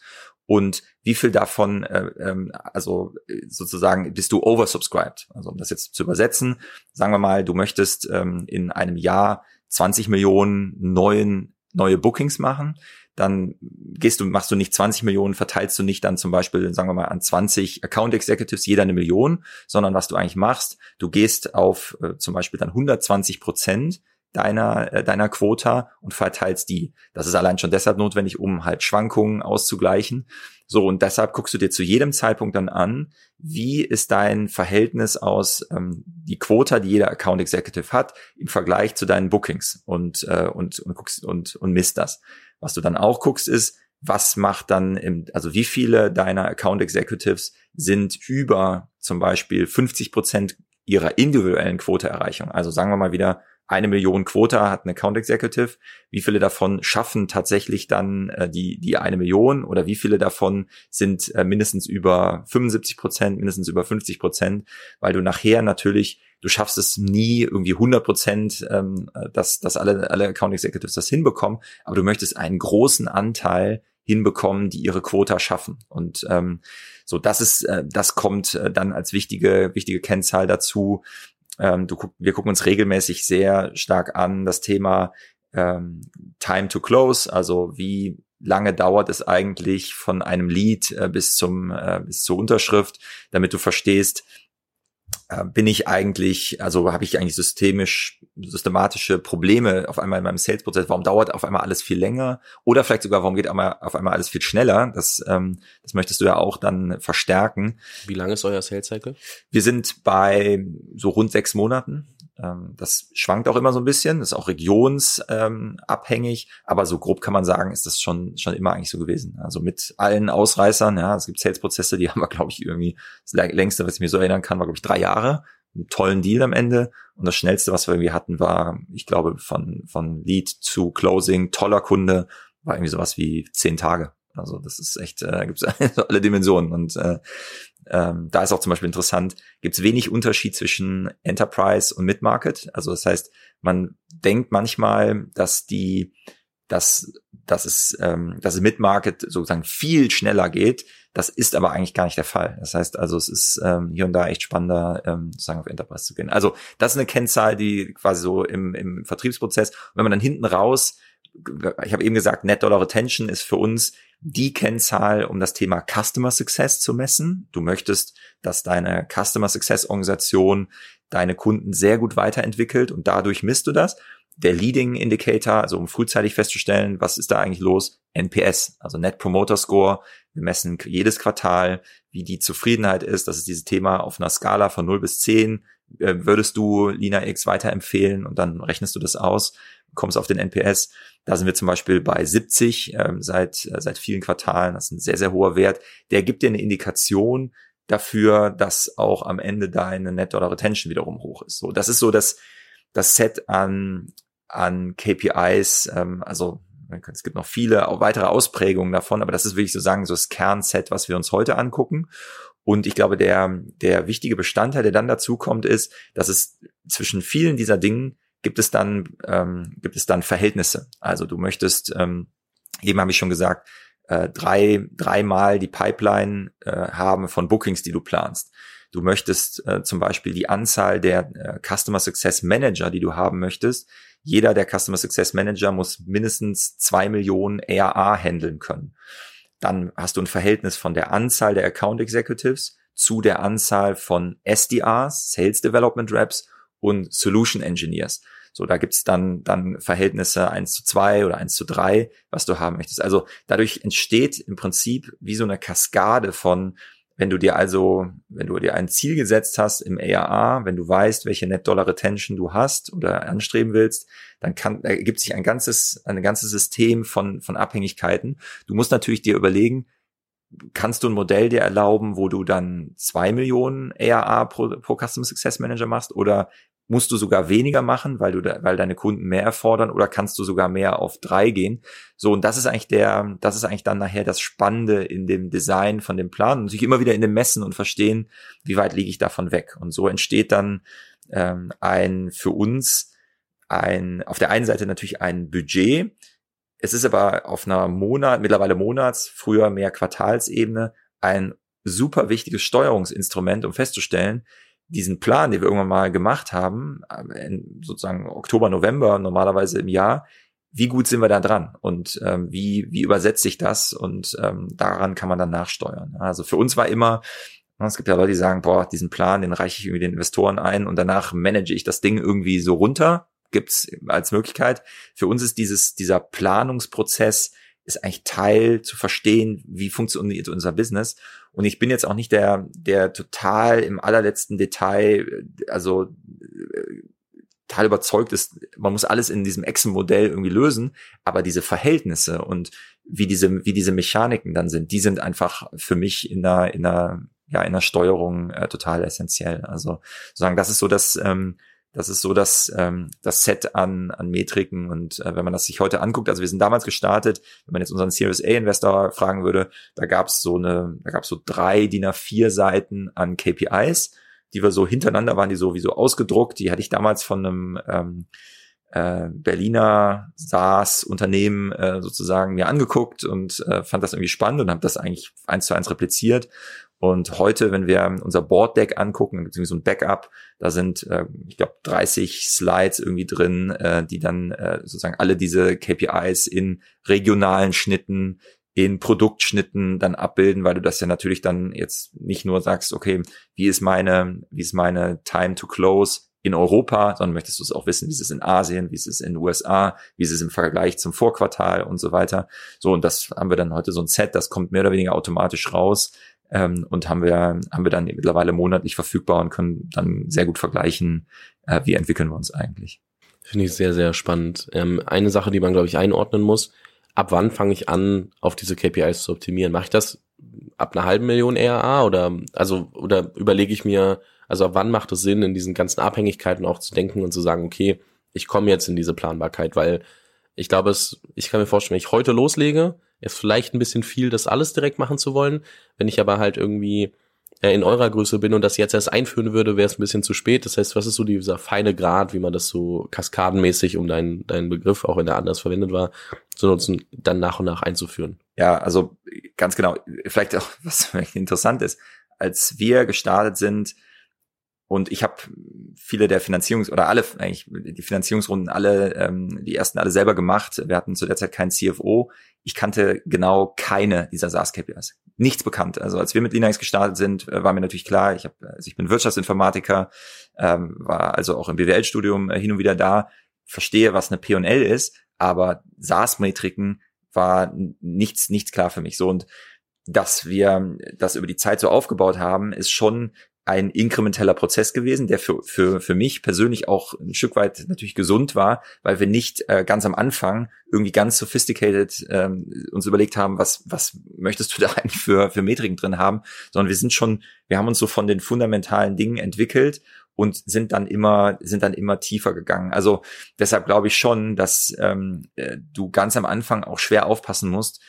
und wie viel davon, äh, ähm, also sozusagen bist du oversubscribed. Also um das jetzt zu übersetzen, sagen wir mal, du möchtest ähm, in einem Jahr 20 Millionen neuen neue Bookings machen, dann gehst du, machst du nicht 20 Millionen, verteilst du nicht dann zum Beispiel, sagen wir mal, an 20 Account Executives jeder eine Million, sondern was du eigentlich machst, du gehst auf äh, zum Beispiel dann 120 Prozent deiner, äh, deiner Quota und verteilst die. Das ist allein schon deshalb notwendig, um halt Schwankungen auszugleichen. So, und deshalb guckst du dir zu jedem Zeitpunkt dann an, wie ist dein Verhältnis aus ähm, die Quota, die jeder Account Executive hat, im Vergleich zu deinen Bookings und, äh, und, und guckst und, und misst das. Was du dann auch guckst, ist, was macht dann im, also wie viele deiner Account Executives sind über zum Beispiel 50 Prozent ihrer individuellen Quoteerreichung. Also sagen wir mal wieder, eine Million Quota hat ein Account Executive. Wie viele davon schaffen tatsächlich dann äh, die, die eine Million oder wie viele davon sind äh, mindestens über 75 Prozent, mindestens über 50 Prozent, weil du nachher natürlich du schaffst es nie irgendwie 100 Prozent, ähm, dass, dass alle, alle Account Executives das hinbekommen, aber du möchtest einen großen Anteil hinbekommen, die ihre Quota schaffen. Und ähm, so, das ist, äh, das kommt äh, dann als wichtige, wichtige Kennzahl dazu. Ähm, du wir gucken uns regelmäßig sehr stark an das Thema ähm, Time to Close, also wie lange dauert es eigentlich von einem Lead äh, bis zum äh, bis zur Unterschrift, damit du verstehst, bin ich eigentlich, also habe ich eigentlich systemisch, systematische Probleme auf einmal in meinem Sales-Prozess? Warum dauert auf einmal alles viel länger? Oder vielleicht sogar, warum geht auf einmal alles viel schneller? Das, ähm, das möchtest du ja auch dann verstärken. Wie lange ist euer Sales-Cycle? Wir sind bei so rund sechs Monaten. Ähm, das schwankt auch immer so ein bisschen, ist auch regionsabhängig, ähm, aber so grob kann man sagen, ist das schon, schon immer eigentlich so gewesen. Also mit allen Ausreißern, ja, es gibt Sales-Prozesse, die [LAUGHS] haben wir, glaube ich, irgendwie, das längste, was ich mir so erinnern kann, war, glaube ich, drei Jahre. Einen tollen Deal am Ende. Und das schnellste, was wir irgendwie hatten, war, ich glaube, von, von Lead zu Closing, toller Kunde, war irgendwie sowas wie zehn Tage. Also das ist echt, äh, gibt es [LAUGHS] alle Dimensionen. Und äh, ähm, da ist auch zum Beispiel interessant, gibt es wenig Unterschied zwischen Enterprise und Mid-Market. Also das heißt, man denkt manchmal, dass die, dass, dass es, ähm, dass es Mid-Market sozusagen viel schneller geht. Das ist aber eigentlich gar nicht der Fall. Das heißt also, es ist ähm, hier und da echt spannender, ähm, sozusagen auf Enterprise zu gehen. Also das ist eine Kennzahl, die quasi so im, im Vertriebsprozess, und wenn man dann hinten raus, ich habe eben gesagt, Net Dollar Retention ist für uns die Kennzahl, um das Thema Customer Success zu messen. Du möchtest, dass deine Customer Success Organisation deine Kunden sehr gut weiterentwickelt und dadurch misst du das. Der Leading Indicator, also um frühzeitig festzustellen, was ist da eigentlich los? NPS, also Net Promoter Score. Wir messen jedes Quartal, wie die Zufriedenheit ist. Das ist dieses Thema auf einer Skala von 0 bis 10. Äh, würdest du Lina X weiterempfehlen und dann rechnest du das aus, kommst auf den NPS. Da sind wir zum Beispiel bei 70 ähm, seit, äh, seit vielen Quartalen. Das ist ein sehr, sehr hoher Wert. Der gibt dir eine Indikation, dafür, dass auch am Ende deine Net Dollar Retention wiederum hoch ist. So, das ist so das, das Set an, an KPIs, ähm, also es gibt noch viele auch weitere Ausprägungen davon, aber das ist wirklich sozusagen so das Kernset, was wir uns heute angucken. Und ich glaube, der, der wichtige Bestandteil, der dann dazu kommt, ist, dass es zwischen vielen dieser Dingen gibt es dann, ähm, gibt es dann Verhältnisse. Also du möchtest, ähm, eben habe ich schon gesagt, äh, drei, dreimal die Pipeline äh, haben von Bookings, die du planst. Du möchtest äh, zum Beispiel die Anzahl der äh, Customer Success Manager, die du haben möchtest. Jeder der Customer Success Manager muss mindestens zwei Millionen ARA handeln können. Dann hast du ein Verhältnis von der Anzahl der Account Executives zu der Anzahl von SDRs, Sales Development Reps und Solution Engineers. So, da gibt's dann, dann Verhältnisse eins zu zwei oder eins zu drei, was du haben möchtest. Also dadurch entsteht im Prinzip wie so eine Kaskade von, wenn du dir also, wenn du dir ein Ziel gesetzt hast im ARA, wenn du weißt, welche Net Dollar Retention du hast oder anstreben willst, dann kann, ergibt sich ein ganzes, ein ganzes System von, von Abhängigkeiten. Du musst natürlich dir überlegen, kannst du ein Modell dir erlauben, wo du dann zwei Millionen ARA pro, pro Customer Success Manager machst oder musst du sogar weniger machen, weil du, da, weil deine Kunden mehr erfordern oder kannst du sogar mehr auf drei gehen? So, und das ist eigentlich der, das ist eigentlich dann nachher das Spannende in dem Design von dem Plan und sich immer wieder in dem Messen und verstehen, wie weit liege ich davon weg? Und so entsteht dann ähm, ein für uns ein, auf der einen Seite natürlich ein Budget, es ist aber auf einer Monat, mittlerweile Monats, früher mehr Quartalsebene ein super wichtiges Steuerungsinstrument, um festzustellen, diesen Plan, den wir irgendwann mal gemacht haben, in sozusagen Oktober, November normalerweise im Jahr, wie gut sind wir da dran und ähm, wie, wie übersetzt sich das und ähm, daran kann man dann nachsteuern. Also für uns war immer, es gibt ja Leute, die sagen, boah, diesen Plan, den reiche ich irgendwie den Investoren ein und danach manage ich das Ding irgendwie so runter gibt's als Möglichkeit. Für uns ist dieses, dieser Planungsprozess ist eigentlich Teil zu verstehen, wie funktioniert unser Business. Und ich bin jetzt auch nicht der, der total im allerletzten Detail, also äh, total überzeugt ist, man muss alles in diesem Excel-Modell irgendwie lösen, aber diese Verhältnisse und wie diese, wie diese Mechaniken dann sind, die sind einfach für mich in einer, in einer, ja, in der Steuerung äh, total essentiell. Also sozusagen, das ist so das, ähm, das ist so das, ähm, das Set an, an Metriken. Und äh, wenn man das sich heute anguckt, also wir sind damals gestartet, wenn man jetzt unseren Series A-Investor fragen würde, da gab es so eine, da gab so drei DIN A4 Seiten an KPIs, die wir so hintereinander waren, die sowieso ausgedruckt. Die hatte ich damals von einem ähm, äh, Berliner SaaS-Unternehmen äh, sozusagen mir angeguckt und äh, fand das irgendwie spannend und habe das eigentlich eins zu eins repliziert und heute, wenn wir unser Board Deck angucken, beziehungsweise ein Backup, da sind, äh, ich glaube, 30 Slides irgendwie drin, äh, die dann äh, sozusagen alle diese KPIs in regionalen Schnitten, in Produktschnitten dann abbilden, weil du das ja natürlich dann jetzt nicht nur sagst, okay, wie ist meine, wie ist meine Time to Close in Europa, sondern möchtest du es auch wissen, wie ist es in Asien, wie ist es in den USA, wie ist es im Vergleich zum Vorquartal und so weiter. So, und das haben wir dann heute so ein Set, das kommt mehr oder weniger automatisch raus, ähm, und haben wir, haben wir dann mittlerweile monatlich verfügbar und können dann sehr gut vergleichen, äh, wie entwickeln wir uns eigentlich. Finde ich sehr, sehr spannend. Ähm, eine Sache, die man, glaube ich, einordnen muss, ab wann fange ich an, auf diese KPIs zu optimieren? Mache ich das ab einer halben Million ERA oder also oder überlege ich mir, also ab wann macht es Sinn, in diesen ganzen Abhängigkeiten auch zu denken und zu sagen, okay, ich komme jetzt in diese Planbarkeit, weil ich glaube, es, ich kann mir vorstellen, wenn ich heute loslege, ist vielleicht ein bisschen viel, das alles direkt machen zu wollen. Wenn ich aber halt irgendwie äh, in eurer Größe bin und das jetzt erst einführen würde, wäre es ein bisschen zu spät. Das heißt, was ist so dieser feine Grad, wie man das so kaskadenmäßig, um deinen deinen Begriff auch in der anders verwendet war, zu nutzen, dann nach und nach einzuführen? Ja, also ganz genau. Vielleicht auch, [LAUGHS] was vielleicht interessant ist, als wir gestartet sind, und ich habe viele der Finanzierungs- oder alle eigentlich die Finanzierungsrunden alle, ähm, die ersten alle selber gemacht. Wir hatten zu der Zeit keinen CFO. Ich kannte genau keine dieser SaaS-KPIs. Nichts bekannt. Also als wir mit Linux gestartet sind, äh, war mir natürlich klar, ich, hab, also ich bin Wirtschaftsinformatiker, ähm, war also auch im BWL-Studium äh, hin und wieder da, verstehe, was eine P&L ist, aber SaaS-Metriken war nichts, nichts klar für mich. So und dass wir das über die Zeit so aufgebaut haben, ist schon ein inkrementeller Prozess gewesen, der für, für, für mich persönlich auch ein Stück weit natürlich gesund war, weil wir nicht äh, ganz am Anfang irgendwie ganz sophisticated ähm, uns überlegt haben, was, was möchtest du [LAUGHS] da eigentlich für, für Metriken drin haben, sondern wir sind schon, wir haben uns so von den fundamentalen Dingen entwickelt und sind dann immer sind dann immer tiefer gegangen. Also deshalb glaube ich schon, dass ähm, äh, du ganz am Anfang auch schwer aufpassen musst,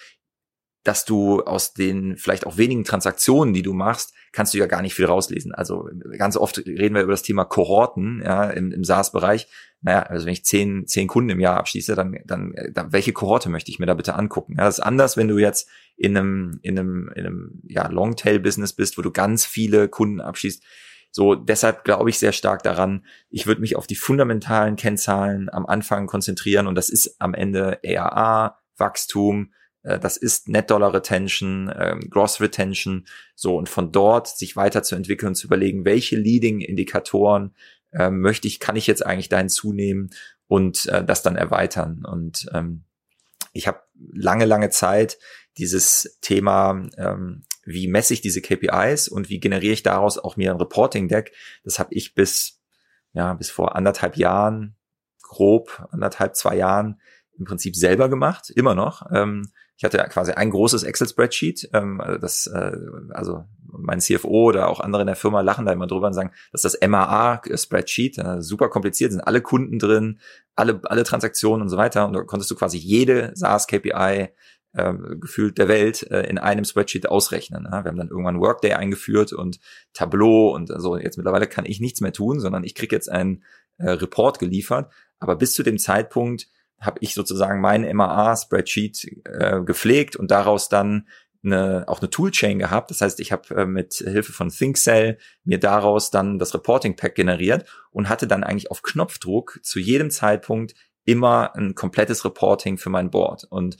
dass du aus den vielleicht auch wenigen Transaktionen, die du machst, kannst du ja gar nicht viel rauslesen. Also ganz oft reden wir über das Thema Kohorten ja, im, im SaaS-Bereich. Naja, also wenn ich zehn, zehn Kunden im Jahr abschließe, dann, dann, dann welche Kohorte möchte ich mir da bitte angucken? Ja, das ist anders, wenn du jetzt in einem, in einem, in einem ja, Longtail-Business bist, wo du ganz viele Kunden abschließt so, deshalb glaube ich sehr stark daran, ich würde mich auf die fundamentalen Kennzahlen am Anfang konzentrieren und das ist am Ende ARA, Wachstum, das ist Net Dollar Retention, ähm, Gross Retention, so und von dort sich weiterzuentwickeln und zu überlegen, welche Leading Indikatoren äh, möchte ich, kann ich jetzt eigentlich dahin zunehmen und äh, das dann erweitern und ähm, ich habe lange, lange Zeit dieses Thema ähm, wie messe ich diese KPIs und wie generiere ich daraus auch mir ein Reporting-Deck. Das habe ich bis, ja, bis vor anderthalb Jahren, grob anderthalb, zwei Jahren im Prinzip selber gemacht, immer noch. Ähm, ich hatte quasi ein großes Excel-Spreadsheet, ähm, das, äh, also mein CFO oder auch andere in der Firma lachen da immer drüber und sagen, das ist das MAA-Spreadsheet, äh, super kompliziert, sind alle Kunden drin, alle, alle Transaktionen und so weiter. Und da konntest du quasi jede SaaS-KPI äh, gefühlt der Welt äh, in einem Spreadsheet ausrechnen. Ja? Wir haben dann irgendwann Workday eingeführt und Tableau und so. Jetzt mittlerweile kann ich nichts mehr tun, sondern ich kriege jetzt einen äh, Report geliefert. Aber bis zu dem Zeitpunkt habe ich sozusagen mein MAA-Spreadsheet äh, gepflegt und daraus dann eine, auch eine Toolchain gehabt. Das heißt, ich habe äh, mit Hilfe von ThinkCell mir daraus dann das Reporting Pack generiert und hatte dann eigentlich auf Knopfdruck zu jedem Zeitpunkt immer ein komplettes Reporting für mein Board. Und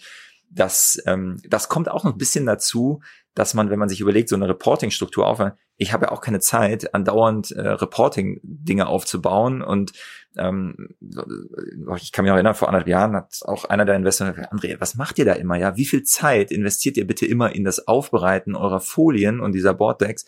das, ähm, das kommt auch noch ein bisschen dazu, dass man, wenn man sich überlegt, so eine Reporting-Struktur aufbauen, ich habe ja auch keine Zeit, andauernd äh, Reporting-Dinge aufzubauen. Und ähm, ich kann mich auch erinnern, vor anderthalb Jahren hat auch einer der Investoren gesagt, André, was macht ihr da immer? Ja, wie viel Zeit investiert ihr bitte immer in das Aufbereiten eurer Folien und dieser Board-Decks?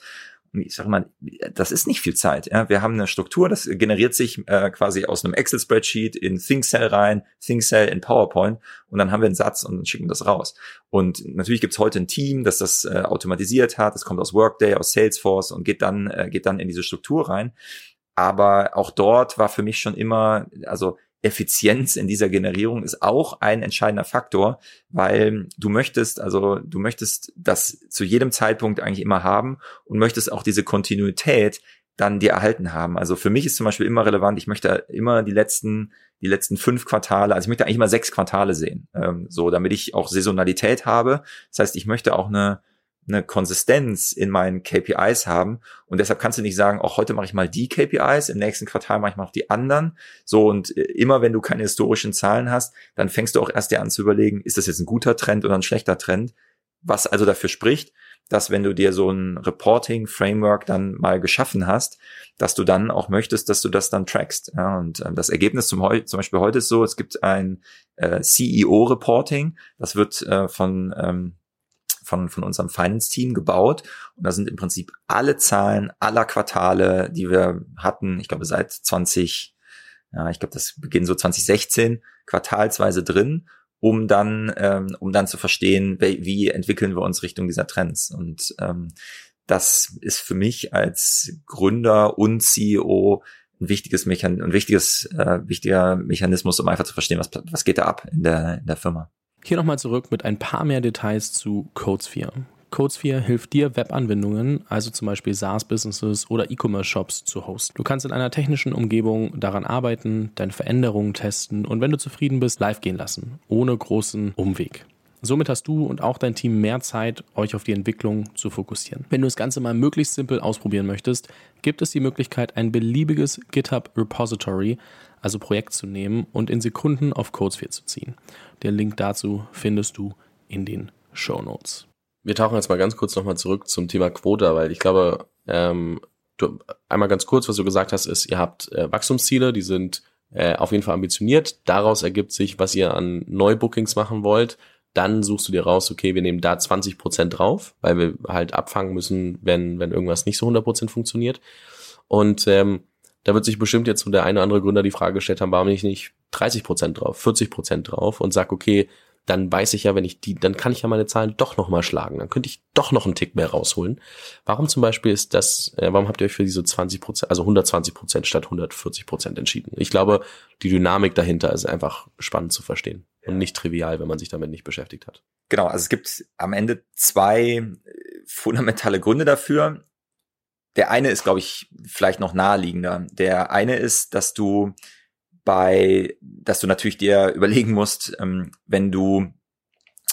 Ich sage mal, das ist nicht viel Zeit. Ja? Wir haben eine Struktur, das generiert sich äh, quasi aus einem Excel-Spreadsheet in ThinkCell rein, ThinkCell in PowerPoint und dann haben wir einen Satz und schicken das raus. Und natürlich gibt's heute ein Team, das das äh, automatisiert hat. Das kommt aus Workday, aus Salesforce und geht dann äh, geht dann in diese Struktur rein. Aber auch dort war für mich schon immer, also Effizienz in dieser Generierung ist auch ein entscheidender Faktor, weil du möchtest, also du möchtest das zu jedem Zeitpunkt eigentlich immer haben und möchtest auch diese Kontinuität dann dir erhalten haben. Also für mich ist zum Beispiel immer relevant, ich möchte immer die letzten, die letzten fünf Quartale, also ich möchte eigentlich immer sechs Quartale sehen, ähm, so damit ich auch Saisonalität habe. Das heißt, ich möchte auch eine eine Konsistenz in meinen KPIs haben. Und deshalb kannst du nicht sagen, auch heute mache ich mal die KPIs, im nächsten Quartal mache ich mal noch die anderen. So, und äh, immer wenn du keine historischen Zahlen hast, dann fängst du auch erst dir an zu überlegen, ist das jetzt ein guter Trend oder ein schlechter Trend? Was also dafür spricht, dass wenn du dir so ein Reporting-Framework dann mal geschaffen hast, dass du dann auch möchtest, dass du das dann trackst. Ja, und äh, das Ergebnis zum, zum Beispiel heute ist so, es gibt ein äh, CEO-Reporting, das wird äh, von ähm, von, von unserem Finance-Team gebaut. Und da sind im Prinzip alle Zahlen aller Quartale, die wir hatten, ich glaube seit 20, ja, ich glaube, das beginnt so 2016, quartalsweise drin, um dann, ähm, um dann zu verstehen, wie, entwickeln wir uns Richtung dieser Trends. Und ähm, das ist für mich als Gründer und CEO ein wichtiges Mechan ein wichtiges, äh, wichtiger Mechanismus, um einfach zu verstehen, was, was geht da ab in der, in der Firma. Hier nochmal zurück mit ein paar mehr Details zu CodeSphere. CodeSphere hilft dir, Webanwendungen, also zum Beispiel SaaS-Businesses oder E-Commerce-Shops zu hosten. Du kannst in einer technischen Umgebung daran arbeiten, deine Veränderungen testen und wenn du zufrieden bist, live gehen lassen, ohne großen Umweg. Somit hast du und auch dein Team mehr Zeit, euch auf die Entwicklung zu fokussieren. Wenn du das Ganze mal möglichst simpel ausprobieren möchtest, gibt es die Möglichkeit, ein beliebiges GitHub Repository also Projekt zu nehmen und in Sekunden auf Codesphere zu ziehen. Der Link dazu findest du in den Show Notes. Wir tauchen jetzt mal ganz kurz nochmal zurück zum Thema Quota, weil ich glaube, ähm, du, einmal ganz kurz, was du gesagt hast, ist, ihr habt äh, Wachstumsziele, die sind äh, auf jeden Fall ambitioniert. Daraus ergibt sich, was ihr an Neubookings machen wollt. Dann suchst du dir raus, okay, wir nehmen da 20 Prozent drauf, weil wir halt abfangen müssen, wenn, wenn irgendwas nicht so 100 Prozent funktioniert. Und ähm, da wird sich bestimmt jetzt der eine oder andere Gründer die Frage gestellt haben, warum nicht nicht 30 Prozent drauf, 40 Prozent drauf und sag, okay, dann weiß ich ja, wenn ich die, dann kann ich ja meine Zahlen doch nochmal schlagen. Dann könnte ich doch noch einen Tick mehr rausholen. Warum zum Beispiel ist das, äh, warum habt ihr euch für diese 20 Prozent, also 120 Prozent statt 140 Prozent entschieden? Ich glaube, die Dynamik dahinter ist einfach spannend zu verstehen und nicht trivial, wenn man sich damit nicht beschäftigt hat. Genau, also es gibt am Ende zwei äh, fundamentale Gründe dafür. Der eine ist, glaube ich, vielleicht noch naheliegender. Der eine ist, dass du bei, dass du natürlich dir [LAUGHS] überlegen musst, ähm, wenn du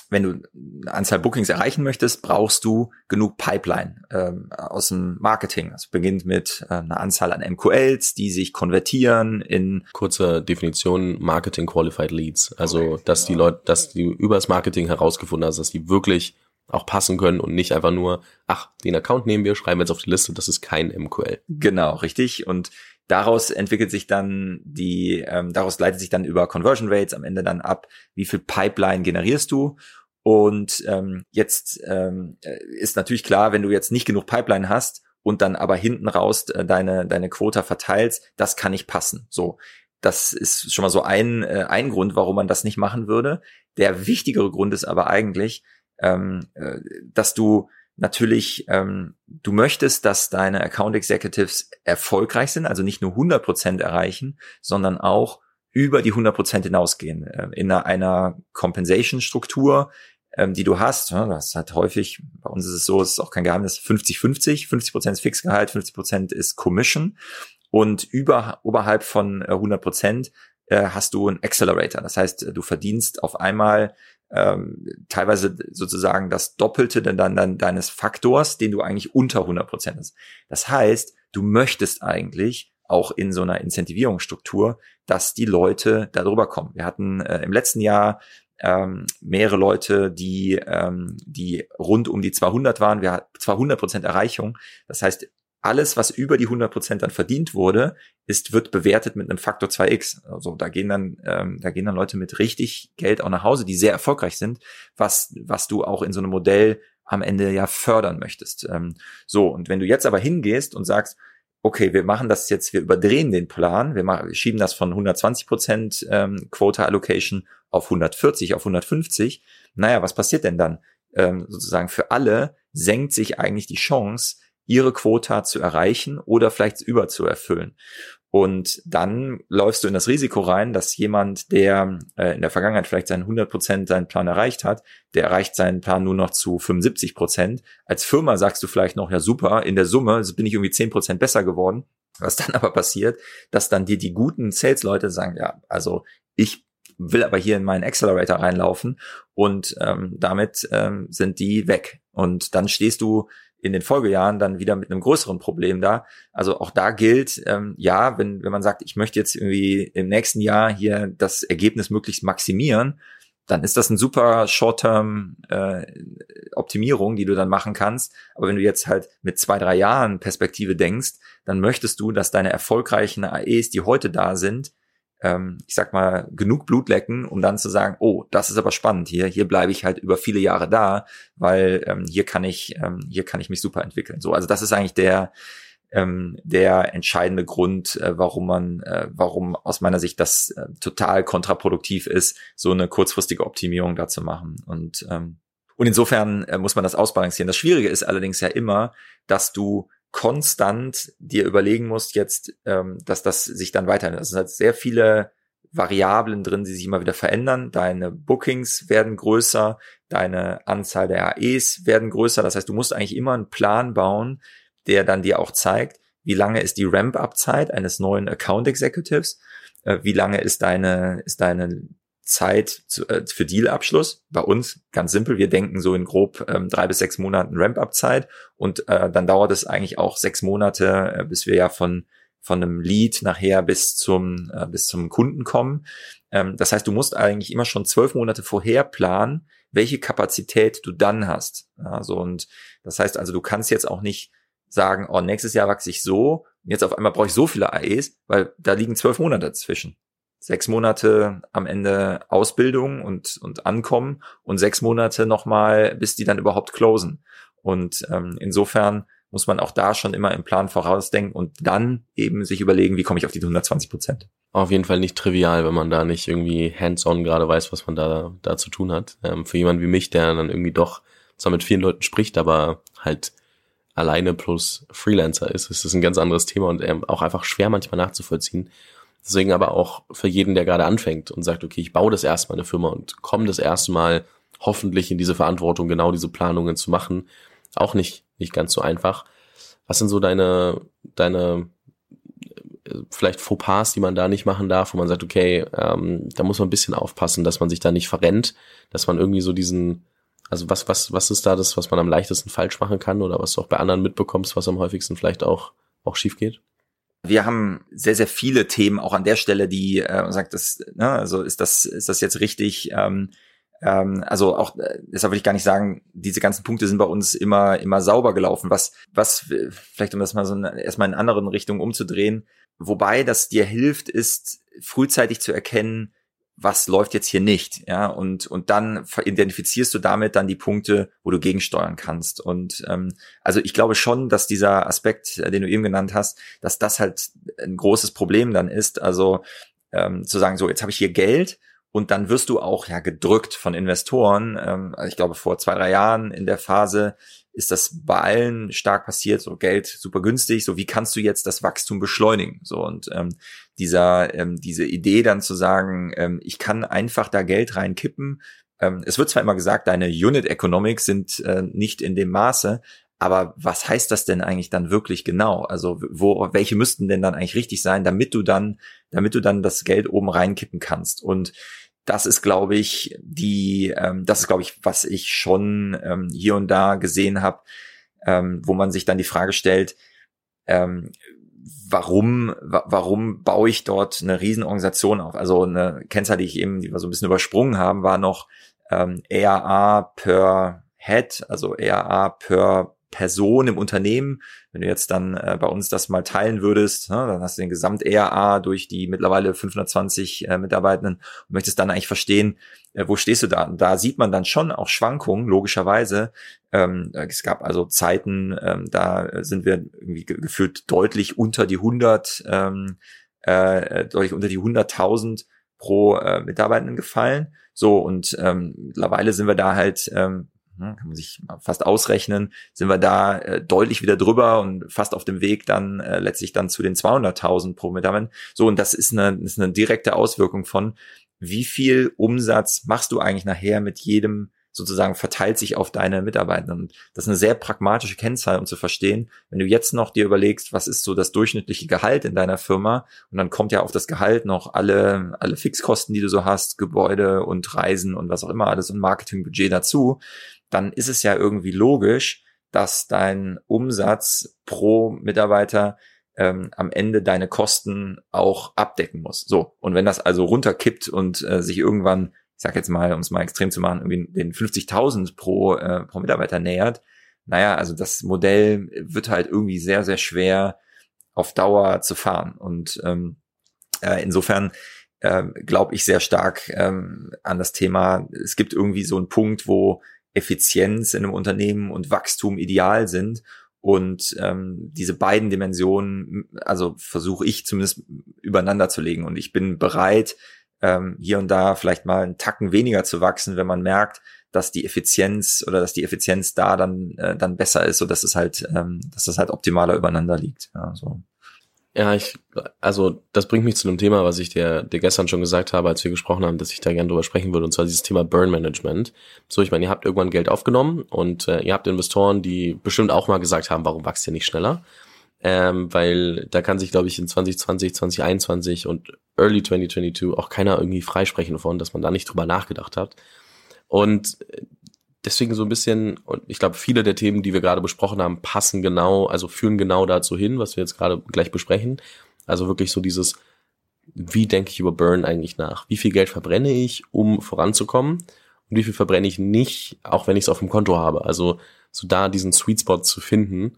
wenn du eine Anzahl Bookings erreichen möchtest, brauchst du genug Pipeline ähm, aus dem Marketing. Es beginnt mit äh, einer Anzahl an MQLs, die sich konvertieren in kurze Definition Marketing Qualified Leads. Also okay, dass die Leute, dass die übers Marketing herausgefunden hast, dass die wirklich auch passen können und nicht einfach nur, ach, den Account nehmen wir, schreiben wir jetzt auf die Liste, das ist kein MQL. Genau, richtig. Und daraus entwickelt sich dann die, ähm, daraus leitet sich dann über Conversion Rates am Ende dann ab, wie viel Pipeline generierst du. Und ähm, jetzt ähm, äh, ist natürlich klar, wenn du jetzt nicht genug Pipeline hast und dann aber hinten raus äh, deine, deine Quota verteilst, das kann nicht passen. So. Das ist schon mal so ein, äh, ein Grund, warum man das nicht machen würde. Der wichtigere Grund ist aber eigentlich, ähm, äh, dass du natürlich, ähm, du möchtest, dass deine Account Executives erfolgreich sind, also nicht nur 100 Prozent erreichen, sondern auch über die 100 Prozent hinausgehen. Äh, in einer, Compensation-Struktur, ähm, die du hast, ja, das hat häufig, bei uns ist es so, es ist auch kein Geheimnis, 50-50, 50%, Prozent ist Fixgehalt, 50 Prozent ist Commission und über, oberhalb von 100% äh, Prozent äh, hast du einen Accelerator. Das heißt, du verdienst auf einmal ähm, teilweise sozusagen das Doppelte dann, dann, dann deines Faktors, den du eigentlich unter 100 Prozent hast. Das heißt, du möchtest eigentlich auch in so einer Incentivierungsstruktur, dass die Leute darüber kommen. Wir hatten äh, im letzten Jahr ähm, mehrere Leute, die, ähm, die rund um die 200 waren. Wir hatten 200 Prozent Erreichung. Das heißt, alles, was über die 100 Prozent dann verdient wurde, ist, wird bewertet mit einem Faktor 2x. Also da gehen dann, ähm, da gehen dann Leute mit richtig Geld auch nach Hause, die sehr erfolgreich sind, was, was du auch in so einem Modell am Ende ja fördern möchtest. Ähm, so, und wenn du jetzt aber hingehst und sagst, okay, wir machen das jetzt, wir überdrehen den Plan, wir, machen, wir schieben das von 120 Prozent ähm, Quota Allocation auf 140, auf 150, naja, was passiert denn dann? Ähm, sozusagen für alle senkt sich eigentlich die Chance, ihre Quota zu erreichen oder vielleicht über zu erfüllen. Und dann läufst du in das Risiko rein, dass jemand, der äh, in der Vergangenheit vielleicht seinen 100 Prozent seinen Plan erreicht hat, der erreicht seinen Plan nur noch zu 75 Prozent. Als Firma sagst du vielleicht noch, ja super, in der Summe bin ich irgendwie 10 Prozent besser geworden. Was dann [LAUGHS] aber passiert, dass dann dir die guten Sales-Leute sagen, ja, also ich will aber hier in meinen Accelerator reinlaufen und ähm, damit ähm, sind die weg. Und dann stehst du in den Folgejahren dann wieder mit einem größeren Problem da. Also auch da gilt, ähm, ja, wenn, wenn man sagt, ich möchte jetzt irgendwie im nächsten Jahr hier das Ergebnis möglichst maximieren, dann ist das ein super Short-Term äh, Optimierung, die du dann machen kannst. Aber wenn du jetzt halt mit zwei, drei Jahren Perspektive denkst, dann möchtest du, dass deine erfolgreichen AEs, die heute da sind, ähm, ich sag mal, genug Blut lecken, um dann zu sagen, oh, das ist aber spannend hier, hier bleibe ich halt über viele Jahre da, weil ähm, hier kann ich, ähm, hier kann ich mich super entwickeln. So, also das ist eigentlich der, ähm, der entscheidende Grund, äh, warum man, äh, warum aus meiner Sicht das äh, total kontraproduktiv ist, so eine kurzfristige Optimierung da zu machen. Und ähm, und insofern äh, muss man das ausbalancieren. Das Schwierige ist allerdings ja immer, dass du konstant dir überlegen musst jetzt, ähm, dass das sich dann weiterhin, also es hat sehr viele Variablen drin, die sich immer wieder verändern. Deine Bookings werden größer, deine Anzahl der AEs werden größer. Das heißt, du musst eigentlich immer einen Plan bauen, der dann dir auch zeigt, wie lange ist die Ramp-up-Zeit eines neuen Account Executives, äh, wie lange ist deine, ist deine Zeit zu, äh, für Dealabschluss. Bei uns ganz simpel, wir denken so in grob ähm, drei bis sechs Monaten Ramp-up-Zeit und äh, dann dauert es eigentlich auch sechs Monate, äh, bis wir ja von von einem Lead nachher bis zum äh, bis zum Kunden kommen. Ähm, das heißt, du musst eigentlich immer schon zwölf Monate vorher planen, welche Kapazität du dann hast. Also und das heißt also, du kannst jetzt auch nicht sagen, oh nächstes Jahr wachse ich so, jetzt auf einmal brauche ich so viele AEs, weil da liegen zwölf Monate dazwischen sechs Monate am Ende Ausbildung und, und Ankommen und sechs Monate nochmal, bis die dann überhaupt closen. Und ähm, insofern muss man auch da schon immer im Plan vorausdenken und dann eben sich überlegen, wie komme ich auf die 120 Prozent. Auf jeden Fall nicht trivial, wenn man da nicht irgendwie hands-on gerade weiß, was man da, da zu tun hat. Ähm, für jemanden wie mich, der dann irgendwie doch zwar mit vielen Leuten spricht, aber halt alleine plus Freelancer ist, ist das ein ganz anderes Thema und ähm, auch einfach schwer manchmal nachzuvollziehen. Deswegen aber auch für jeden, der gerade anfängt und sagt, okay, ich baue das erste Mal eine Firma und komme das erste Mal hoffentlich in diese Verantwortung, genau diese Planungen zu machen, auch nicht, nicht ganz so einfach. Was sind so deine, deine äh, vielleicht Fauxpas, die man da nicht machen darf, wo man sagt, okay, ähm, da muss man ein bisschen aufpassen, dass man sich da nicht verrennt, dass man irgendwie so diesen, also was, was, was ist da das, was man am leichtesten falsch machen kann oder was du auch bei anderen mitbekommst, was am häufigsten vielleicht auch, auch schief geht? Wir haben sehr, sehr viele Themen auch an der Stelle, die äh, sagt, das, ne, also ist das, ist das jetzt richtig? Ähm, ähm, also auch, äh, deshalb würde ich gar nicht sagen, diese ganzen Punkte sind bei uns immer, immer sauber gelaufen. Was, was, vielleicht um das mal so erstmal in anderen Richtungen umzudrehen, wobei das dir hilft, ist frühzeitig zu erkennen, was läuft jetzt hier nicht, ja, und und dann identifizierst du damit dann die Punkte, wo du gegensteuern kannst. Und ähm, also ich glaube schon, dass dieser Aspekt, äh, den du eben genannt hast, dass das halt ein großes Problem dann ist. Also ähm, zu sagen, so jetzt habe ich hier Geld und dann wirst du auch ja gedrückt von Investoren. Ähm, ich glaube, vor zwei, drei Jahren in der Phase ist das bei allen stark passiert, so Geld super günstig, so wie kannst du jetzt das Wachstum beschleunigen? So und ähm, dieser, ähm, diese Idee dann zu sagen, ähm, ich kann einfach da Geld reinkippen. Ähm, es wird zwar immer gesagt, deine Unit Economics sind äh, nicht in dem Maße, aber was heißt das denn eigentlich dann wirklich genau? Also wo, welche müssten denn dann eigentlich richtig sein, damit du dann, damit du dann das Geld oben reinkippen kannst? Und das ist, glaube ich, die, ähm, das ist, glaube ich, was ich schon ähm, hier und da gesehen habe, ähm, wo man sich dann die Frage stellt, ähm, warum, wa warum baue ich dort eine Riesenorganisation auf? Also eine Kennzahl, die ich eben, die wir so ein bisschen übersprungen haben, war noch ähm, ERA per Head, also ERA per Person im Unternehmen. Wenn du jetzt dann äh, bei uns das mal teilen würdest, ne, dann hast du den Gesamt-ERA durch die mittlerweile 520 äh, Mitarbeitenden und möchtest dann eigentlich verstehen, äh, wo stehst du da? Und da sieht man dann schon auch Schwankungen, logischerweise. Ähm, es gab also Zeiten, ähm, da sind wir irgendwie gefühlt deutlich unter die 100, ähm, äh, deutlich unter die 100.000 pro äh, Mitarbeitenden gefallen. So, und ähm, mittlerweile sind wir da halt ähm, kann man sich fast ausrechnen, sind wir da äh, deutlich wieder drüber und fast auf dem Weg dann äh, letztlich dann zu den 200.000 pro Mitarbeiter. So, und das ist eine, ist eine direkte Auswirkung von, wie viel Umsatz machst du eigentlich nachher mit jedem sozusagen verteilt sich auf deine Mitarbeiter. Und das ist eine sehr pragmatische Kennzahl, um zu verstehen, wenn du jetzt noch dir überlegst, was ist so das durchschnittliche Gehalt in deiner Firma und dann kommt ja auf das Gehalt noch alle, alle Fixkosten, die du so hast, Gebäude und Reisen und was auch immer alles und Marketingbudget dazu, dann ist es ja irgendwie logisch, dass dein Umsatz pro Mitarbeiter ähm, am Ende deine Kosten auch abdecken muss. So, und wenn das also runterkippt und äh, sich irgendwann, ich sag jetzt mal, um es mal extrem zu machen, irgendwie den 50.000 pro, äh, pro Mitarbeiter nähert, naja, also das Modell wird halt irgendwie sehr, sehr schwer auf Dauer zu fahren. Und ähm, äh, insofern äh, glaube ich sehr stark ähm, an das Thema, es gibt irgendwie so einen Punkt, wo Effizienz in einem Unternehmen und Wachstum ideal sind. Und ähm, diese beiden Dimensionen, also versuche ich zumindest übereinander zu legen. Und ich bin bereit, ähm, hier und da vielleicht mal einen Tacken weniger zu wachsen, wenn man merkt, dass die Effizienz oder dass die Effizienz da dann äh, dann besser ist, so dass es halt, ähm, dass das halt optimaler übereinander liegt. Ja, so. Ja, ich, also das bringt mich zu einem Thema, was ich dir, dir gestern schon gesagt habe, als wir gesprochen haben, dass ich da gerne drüber sprechen würde, und zwar dieses Thema Burn Management. So, ich meine, ihr habt irgendwann Geld aufgenommen und äh, ihr habt Investoren, die bestimmt auch mal gesagt haben, warum wächst ihr nicht schneller? Ähm, weil da kann sich, glaube ich, in 2020, 2021 und Early 2022 auch keiner irgendwie freisprechen davon, dass man da nicht drüber nachgedacht hat. Und deswegen so ein bisschen, und ich glaube, viele der Themen, die wir gerade besprochen haben, passen genau, also führen genau dazu hin, was wir jetzt gerade gleich besprechen. Also wirklich so dieses, wie denke ich über Burn eigentlich nach? Wie viel Geld verbrenne ich, um voranzukommen? Und wie viel verbrenne ich nicht, auch wenn ich es auf dem Konto habe? Also so da diesen Sweet Spot zu finden,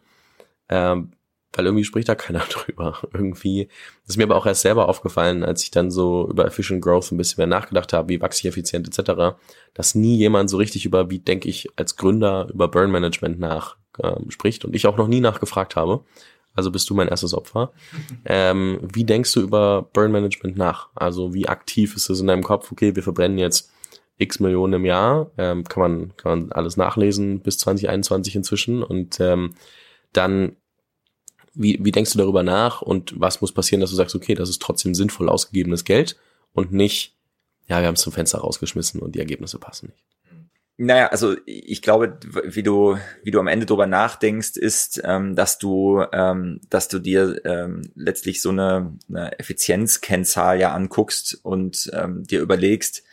ähm, weil irgendwie spricht da keiner [LAUGHS] drüber. Irgendwie das ist mir aber auch erst selber aufgefallen, als ich dann so über Efficient Growth ein bisschen mehr nachgedacht habe, wie wachse ich effizient etc., dass nie jemand so richtig über, wie denke ich als Gründer über Burn Management nach, äh, spricht und ich auch noch nie nachgefragt habe. Also bist du mein erstes Opfer. [LAUGHS] Ähm, wie denkst du über Burn Management nach? Also wie aktiv ist es in deinem Kopf? Okay, wir verbrennen jetzt x Millionen im Jahr, ähm, kann man kann man alles nachlesen bis 2021 inzwischen und ähm, dann wie, wie denkst du darüber nach und was muss passieren, dass du sagst, okay, das ist trotzdem sinnvoll ausgegebenes Geld und nicht, ja, wir haben es zum Fenster rausgeschmissen und die Ergebnisse passen nicht. Naja, also ich glaube, wie du, wie du am Ende drüber nachdenkst, ist, ähm, dass du, ähm, dass du dir ähm, letztlich so eine, eine Effizienzkennzahl ja anguckst und ähm, dir überlegst,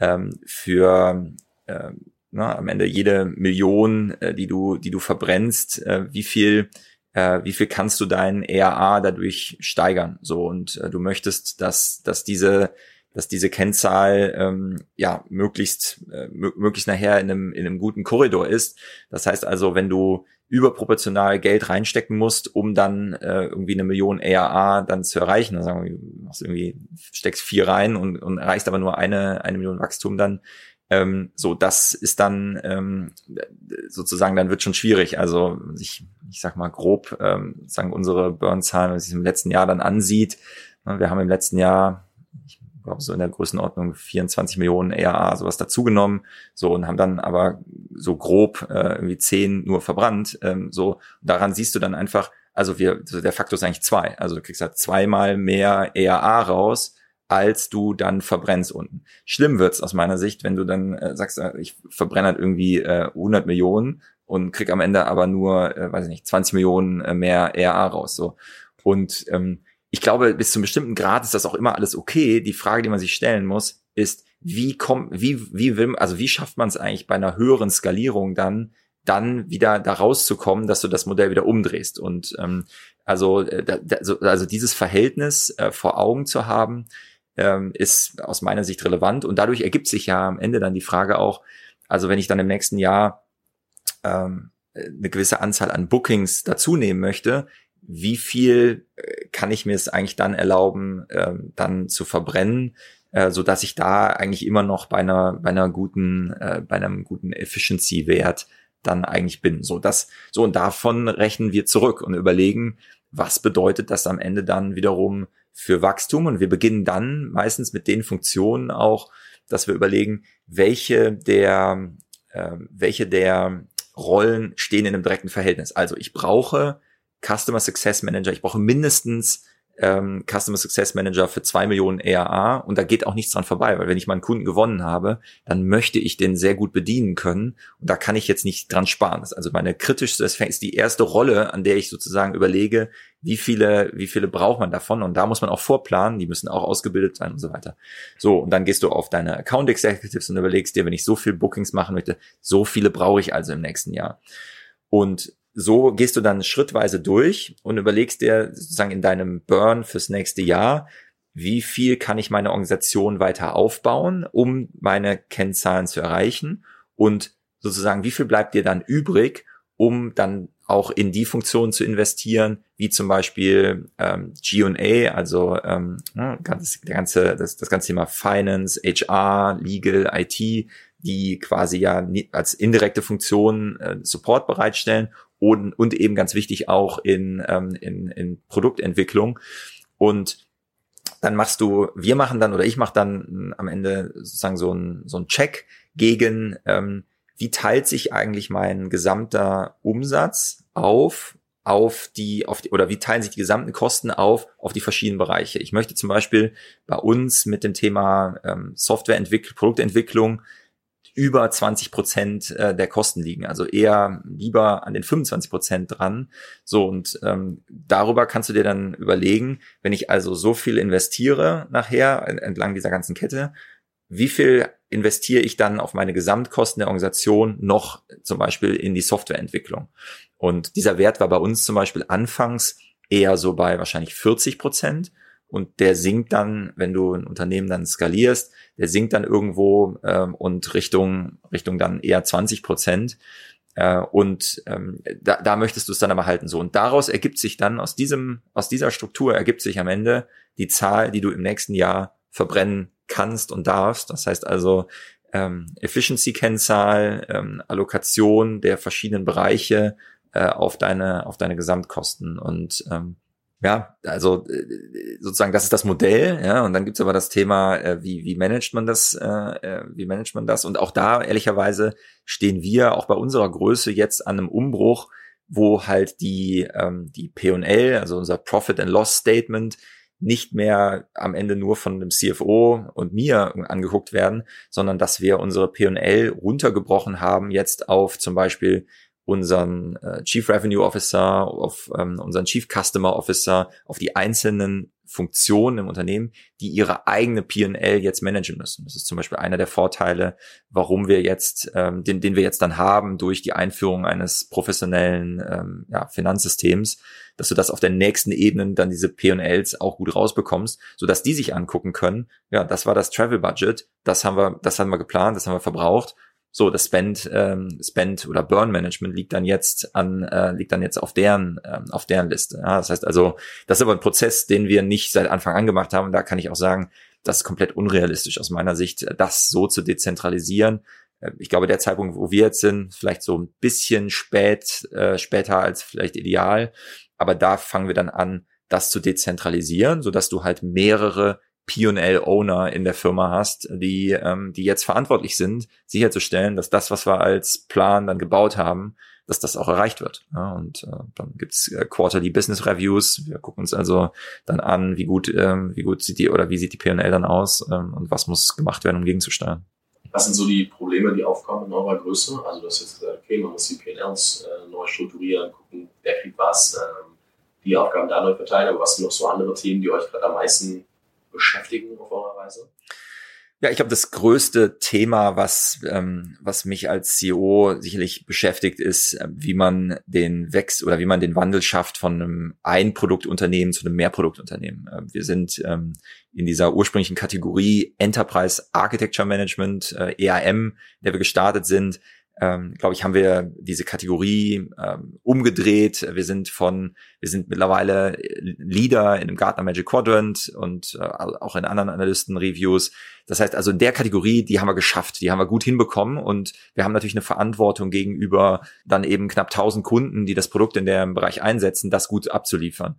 ähm, für äh, na, am Ende jede Million, äh, die du, die du verbrennst, äh, wie viel äh, wie viel kannst du deinen ERA dadurch steigern? So und äh, du möchtest, dass dass diese dass diese Kennzahl ähm, ja möglichst äh, möglichst nachher in einem in einem guten Korridor ist. Das heißt also, wenn du überproportional Geld reinstecken musst, um dann äh, irgendwie eine Million ERA dann zu erreichen, dann sagen wir, machst irgendwie steckst vier rein und, und erreichst aber nur eine eine Million Wachstum, dann ähm, so das ist dann ähm, sozusagen dann wird schon schwierig. Also ich ich sag mal grob ähm, sagen unsere Burn-Zahlen, wenn man sich im letzten Jahr dann ansieht, ne, wir haben im letzten Jahr ich glaube so in der Größenordnung 24 Millionen ERA sowas dazugenommen, so und haben dann aber so grob äh, irgendwie 10 nur verbrannt, ähm, so daran siehst du dann einfach, also wir, der Faktor ist eigentlich zwei, also du kriegst halt zweimal mehr ERA raus, als du dann verbrennst unten. Schlimm wird's aus meiner Sicht, wenn du dann äh, sagst, äh, ich verbrenne halt irgendwie äh, 100 Millionen und krieg am Ende aber nur, äh, weiß ich nicht, 20 Millionen äh, mehr ERA raus. So und ähm, ich glaube, bis zu einem bestimmten Grad ist das auch immer alles okay. Die Frage, die man sich stellen muss, ist, wie kommt, wie, wie will, also wie schafft man es eigentlich bei einer höheren Skalierung dann, dann wieder da rauszukommen, dass du das Modell wieder umdrehst. Und ähm, also, äh, da, also, also dieses Verhältnis äh, vor Augen zu haben, ähm, ist aus meiner Sicht relevant. Und dadurch ergibt sich ja am Ende dann die Frage auch, also wenn ich dann im nächsten Jahr ähm, eine gewisse Anzahl an Bookings dazu nehmen möchte, wie viel äh, kann ich mir es eigentlich dann erlauben, äh, dann zu verbrennen, äh, so dass ich da eigentlich immer noch bei einer bei einer guten äh, bei einem guten Efficiency Wert dann eigentlich bin. So das so und davon rechnen wir zurück und überlegen, was bedeutet das am Ende dann wiederum für Wachstum und wir beginnen dann meistens mit den Funktionen auch, dass wir überlegen, welche der äh, welche der Rollen stehen in einem direkten Verhältnis. Also ich brauche Customer Success Manager. Ich brauche mindestens ähm, Customer Success Manager für zwei Millionen ERA und da geht auch nichts dran vorbei, weil wenn ich meinen Kunden gewonnen habe, dann möchte ich den sehr gut bedienen können und da kann ich jetzt nicht dran sparen. Das ist also meine kritischste, das ist die erste Rolle, an der ich sozusagen überlege, wie viele, wie viele braucht man davon und da muss man auch vorplanen, die müssen auch ausgebildet sein und so weiter. So und dann gehst du auf deine Account Executives und überlegst dir, wenn ich so viel Bookings machen möchte, so viele brauche ich also im nächsten Jahr. Und so gehst du dann schrittweise durch und überlegst dir sozusagen in deinem Burn fürs nächste Jahr, wie viel kann ich meine Organisation weiter aufbauen, um meine Kennzahlen zu erreichen? Und sozusagen, wie viel bleibt dir dann übrig, um dann auch in die Funktionen zu investieren, wie zum Beispiel ähm, G&A, also ähm, ne, ganz, der ganze, das, das ganze Thema Finance, HR, Legal, IT, die quasi ja als indirekte Funktion äh, Support bereitstellen und, und eben ganz wichtig auch in, ähm, in, in Produktentwicklung. Und dann machst du, wir machen dann oder ich mache dann am Ende sozusagen so ein so ein Check gegen, ähm, wie teilt sich eigentlich mein gesamter Umsatz auf auf die, auf die, oder wie teilen sich die gesamten Kosten auf, auf die verschiedenen Bereiche. Ich möchte zum Beispiel bei uns mit dem Thema ähm, Softwareentwicklung, Produktentwicklung über 20 Prozent äh, der Kosten liegen. Also eher lieber an den 25 Prozent dran. So, und ähm, darüber kannst du dir dann überlegen, wenn ich also so viel investiere nachher entlang dieser ganzen Kette, wie viel investiere ich dann auf meine Gesamtkosten der Organisation noch zum Beispiel in die Softwareentwicklung? Und dieser Wert war bei uns zum Beispiel anfangs eher so bei wahrscheinlich 40 Prozent und der sinkt dann, wenn du ein Unternehmen dann skalierst, der sinkt dann irgendwo ähm, und Richtung Richtung dann eher 20 Prozent. Äh, und ähm, da, da möchtest du es dann aber halten so. Und daraus ergibt sich dann aus diesem aus dieser Struktur ergibt sich am Ende die Zahl, die du im nächsten Jahr verbrennen kannst und darfst. Das heißt also ähm, Efficiency-Kennzahl, ähm, Allokation der verschiedenen Bereiche äh, auf deine auf deine Gesamtkosten und ähm, ja, also äh, sozusagen das ist das Modell, ja, und dann gibt's aber das Thema, äh, wie, wie managt man das, äh, wie managt man das? Und auch da, ehrlicherweise, stehen wir auch bei unserer Größe jetzt an einem Umbruch, wo halt die, ähm, die P&L, also unser Profit and Loss Statement, nicht mehr am Ende nur von dem CFO und mir angeguckt werden, sondern dass wir unsere P&L runtergebrochen haben jetzt auf zum Beispiel unseren äh, Chief Revenue Officer, auf ähm, unseren Chief Customer Officer, auf die einzelnen Funktionen im Unternehmen, die ihre eigene P&L jetzt managen müssen. Das ist zum Beispiel einer der Vorteile, warum wir jetzt, ähm, den, den wir jetzt dann haben durch die Einführung eines professionellen ähm, ja, Finanzsystems, dass du das auf der nächsten Ebene dann diese P&Ls auch gut rausbekommst, so dass die sich angucken können. Ja, das war das Travel Budget, das haben wir, das haben wir geplant, das haben wir verbraucht so das Spend, ähm, Spend oder Burn Management liegt dann jetzt an, äh, liegt dann jetzt auf deren, ähm, auf deren Liste. Ja, das heißt also, das ist aber ein Prozess, den wir nicht seit Anfang an gemacht haben. Da kann ich auch sagen, das ist komplett unrealistisch aus meiner Sicht, das so zu dezentralisieren. Äh, ich glaube, der Zeitpunkt, wo wir jetzt sind, vielleicht so ein bisschen spät, äh, später als vielleicht ideal. Aber da fangen wir dann an, das zu dezentralisieren, so dass du halt mehrere P&L-Owner in der Firma hast, die, ähm, die jetzt verantwortlich sind, sicherzustellen, dass das, was wir als Plan dann gebaut haben, dass das auch erreicht wird. Ja, und äh, dann gibt's äh, Quarterly Business Reviews. Wir gucken uns also dann an, wie gut, ähm, wie gut sieht die oder wie sieht die P&L dann aus ähm, und was muss gemacht werden, um gegenzusteuern. Was sind so die Probleme, die aufkommen in eurer Größe? Also du hast jetzt gesagt, okay, man muss die P&Ls äh, neu strukturieren, gucken, wer kriegt was, ähm, die Aufgaben da neu verteilen, aber was sind noch so andere Themen, die euch gerade am meisten beschäftigen auf eurer Reise? Ja, ich glaube, das größte Thema, was, ähm, was mich als CEO sicherlich beschäftigt, ist, äh, wie man den Wechsel oder wie man den Wandel schafft von einem Einproduktunternehmen zu einem Mehrproduktunternehmen. Äh, wir sind ähm, in dieser ursprünglichen Kategorie Enterprise Architecture Management, äh, EAM, der wir gestartet sind, ähm, glaube ich, haben wir diese Kategorie ähm, umgedreht. Wir sind von, wir sind mittlerweile Leader in dem Gartner Magic Quadrant und äh, auch in anderen Analysten-Reviews. Das heißt also, in der Kategorie, die haben wir geschafft, die haben wir gut hinbekommen und wir haben natürlich eine Verantwortung gegenüber dann eben knapp 1000 Kunden, die das Produkt in dem Bereich einsetzen, das gut abzuliefern.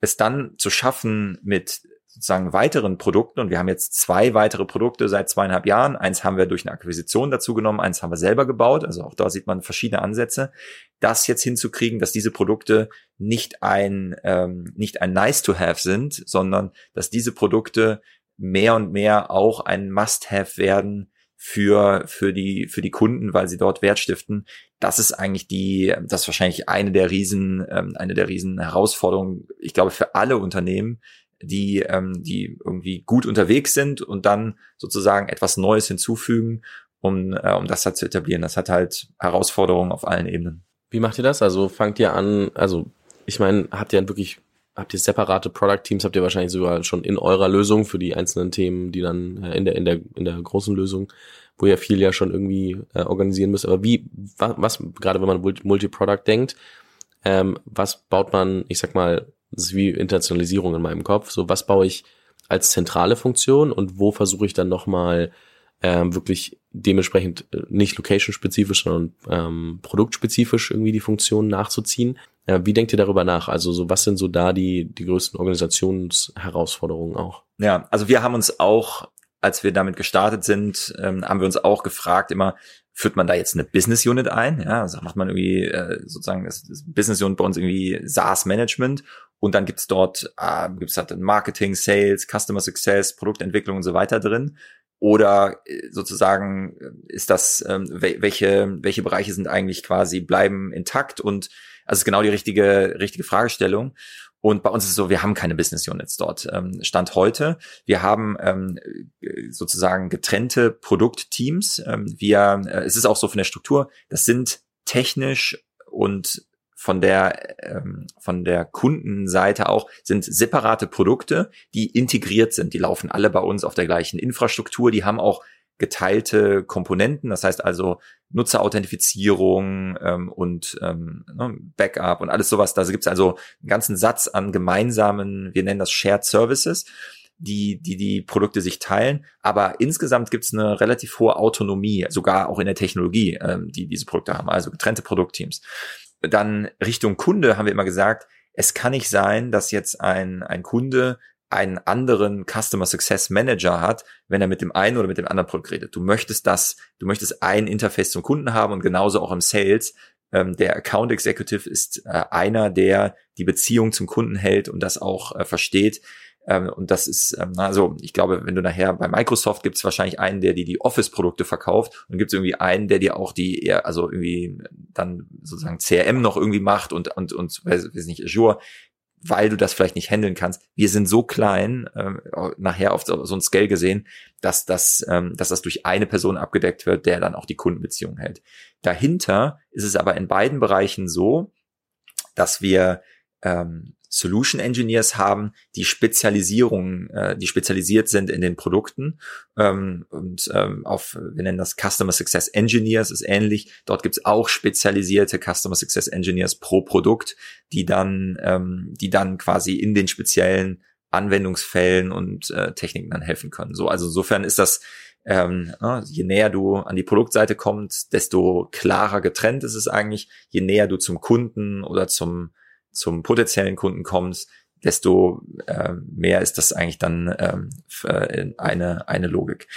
Es dann zu schaffen, mit sozusagen weiteren Produkten und wir haben jetzt zwei weitere Produkte seit zweieinhalb Jahren. Eins haben wir durch eine Akquisition dazu genommen, eins haben wir selber gebaut. Also auch da sieht man verschiedene Ansätze. Das jetzt hinzukriegen, dass diese Produkte nicht ein ähm, nicht ein Nice to Have sind, sondern dass diese Produkte mehr und mehr auch ein Must Have werden für für die für die Kunden, weil sie dort Wert stiften. Das ist eigentlich die, das ist wahrscheinlich eine der riesen ähm, eine der riesen Herausforderungen. Ich glaube für alle Unternehmen, die, ähm, die irgendwie gut unterwegs sind und dann sozusagen etwas Neues hinzufügen, um, äh, um das halt zu etablieren. Das hat halt Herausforderungen auf allen Ebenen. Wie macht ihr das? Also fangt ihr an, also ich meine, habt ihr wirklich, habt ihr separate Product Teams, habt ihr wahrscheinlich sogar schon in eurer Lösung für die einzelnen Themen, die dann äh, in der, in der, in der großen Lösung, wo ihr viel ja schon irgendwie äh, organisieren müsst. Aber wie, was, was gerade wenn man Multi-Product denkt, ähm, was baut man, ich sag mal, das ist wie Internationalisierung in meinem Kopf. So, was baue ich als zentrale Funktion und wo versuche ich dann nochmal ähm, wirklich dementsprechend äh, nicht location-spezifisch, sondern ähm, produktspezifisch irgendwie die Funktionen nachzuziehen. Äh, wie denkt ihr darüber nach? Also so, was sind so da die, die größten Organisationsherausforderungen auch? Ja, also wir haben uns auch, als wir damit gestartet sind, ähm, haben wir uns auch gefragt immer, führt man da jetzt eine Business Unit ein? Ja, also macht man irgendwie äh, sozusagen das, das Business Unit bei uns irgendwie SaaS Management und dann gibt's dort äh, gibt's halt Marketing, Sales, Customer Success, Produktentwicklung und so weiter drin. Oder äh, sozusagen äh, ist das ähm, welche welche Bereiche sind eigentlich quasi bleiben intakt und also ist genau die richtige richtige Fragestellung. Und bei uns ist es so, wir haben keine Business Units dort. Ähm, Stand heute. Wir haben ähm, sozusagen getrennte Produktteams. Ähm, wir, äh, es ist auch so von der Struktur, das sind technisch und von der ähm, von der Kundenseite auch sind separate Produkte, die integriert sind. Die laufen alle bei uns auf der gleichen Infrastruktur. Die haben auch geteilte Komponenten, das heißt also Nutzerauthentifizierung ähm, und ähm, ne, Backup und alles sowas. Da gibt es also einen ganzen Satz an gemeinsamen, wir nennen das Shared Services, die die, die Produkte sich teilen. Aber insgesamt gibt es eine relativ hohe Autonomie, sogar auch in der Technologie, ähm, die diese Produkte haben, also getrennte Produktteams. Dann Richtung Kunde haben wir immer gesagt, es kann nicht sein, dass jetzt ein, ein Kunde einen anderen Customer Success Manager hat, wenn er mit dem einen oder mit dem anderen Produkt redet. Du möchtest das, du möchtest ein Interface zum Kunden haben und genauso auch im Sales. Ähm, der Account Executive ist äh, einer, der die Beziehung zum Kunden hält und das auch äh, versteht. Ähm, und das ist, ähm, also ich glaube, wenn du nachher bei Microsoft gibt es wahrscheinlich einen, der dir die Office-Produkte verkauft und gibt es irgendwie einen, der dir auch die eher, also irgendwie dann sozusagen CRM noch irgendwie macht und und und weiß, weiß nicht Azure weil du das vielleicht nicht handeln kannst. Wir sind so klein, ähm, nachher auf so, so ein Scale gesehen, dass das, ähm, dass das durch eine Person abgedeckt wird, der dann auch die Kundenbeziehung hält. Dahinter ist es aber in beiden Bereichen so, dass wir ähm, Solution Engineers haben, die Spezialisierung, äh, die spezialisiert sind in den Produkten ähm, und ähm, auf, wir nennen das Customer Success Engineers, ist ähnlich. Dort gibt es auch spezialisierte Customer Success Engineers pro Produkt, die dann, ähm, die dann quasi in den speziellen Anwendungsfällen und äh, Techniken dann helfen können. So, also insofern ist das ähm, je näher du an die Produktseite kommst, desto klarer getrennt ist es eigentlich. Je näher du zum Kunden oder zum zum potenziellen Kunden kommst, desto äh, mehr ist das eigentlich dann ähm, eine, eine Logik.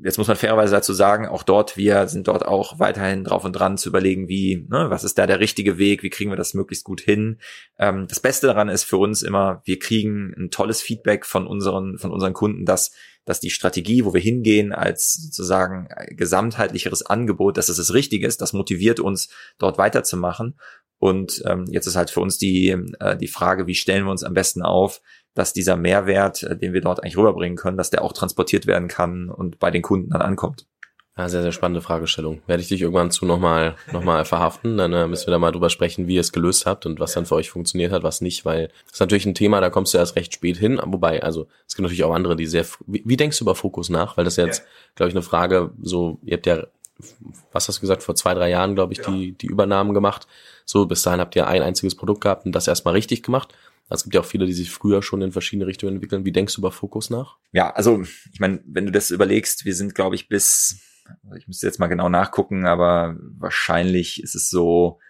Jetzt muss man fairerweise dazu sagen, auch dort, wir sind dort auch weiterhin drauf und dran zu überlegen, wie, ne, was ist da der richtige Weg, wie kriegen wir das möglichst gut hin. Ähm, das Beste daran ist für uns immer, wir kriegen ein tolles Feedback von unseren, von unseren Kunden, dass dass die Strategie, wo wir hingehen, als sozusagen gesamtheitlicheres Angebot, dass es das Richtige ist, das motiviert uns, dort weiterzumachen. Und ähm, jetzt ist halt für uns die, äh, die Frage, wie stellen wir uns am besten auf, dass dieser Mehrwert, äh, den wir dort eigentlich rüberbringen können, dass der auch transportiert werden kann und bei den Kunden dann ankommt. Ja, sehr, sehr spannende Fragestellung. Werde ich dich irgendwann zu nochmal noch mal verhaften. Dann äh, müssen wir da mal drüber sprechen, wie ihr es gelöst habt und was dann für euch funktioniert hat, was nicht, weil das ist natürlich ein Thema, da kommst du erst recht spät hin. Wobei, also es gibt natürlich auch andere, die sehr. Wie, wie denkst du über Fokus nach? Weil das ist jetzt, ja. glaube ich, eine Frage, so, ihr habt ja, was hast du gesagt, vor zwei, drei Jahren, glaube ich, ja. die, die Übernahmen gemacht. So, bis dahin habt ihr ein einziges Produkt gehabt und das erstmal richtig gemacht. Es gibt ja auch viele, die sich früher schon in verschiedene Richtungen entwickeln. Wie denkst du über Fokus nach? Ja, also ich meine, wenn du das überlegst, wir sind, glaube ich, bis, ich müsste jetzt mal genau nachgucken, aber wahrscheinlich ist es so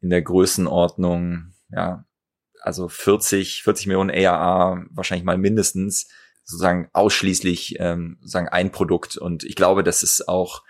in der Größenordnung, ja, also 40, 40 Millionen ARA, wahrscheinlich mal mindestens, sozusagen ausschließlich ähm, sozusagen ein Produkt. Und ich glaube, das ist auch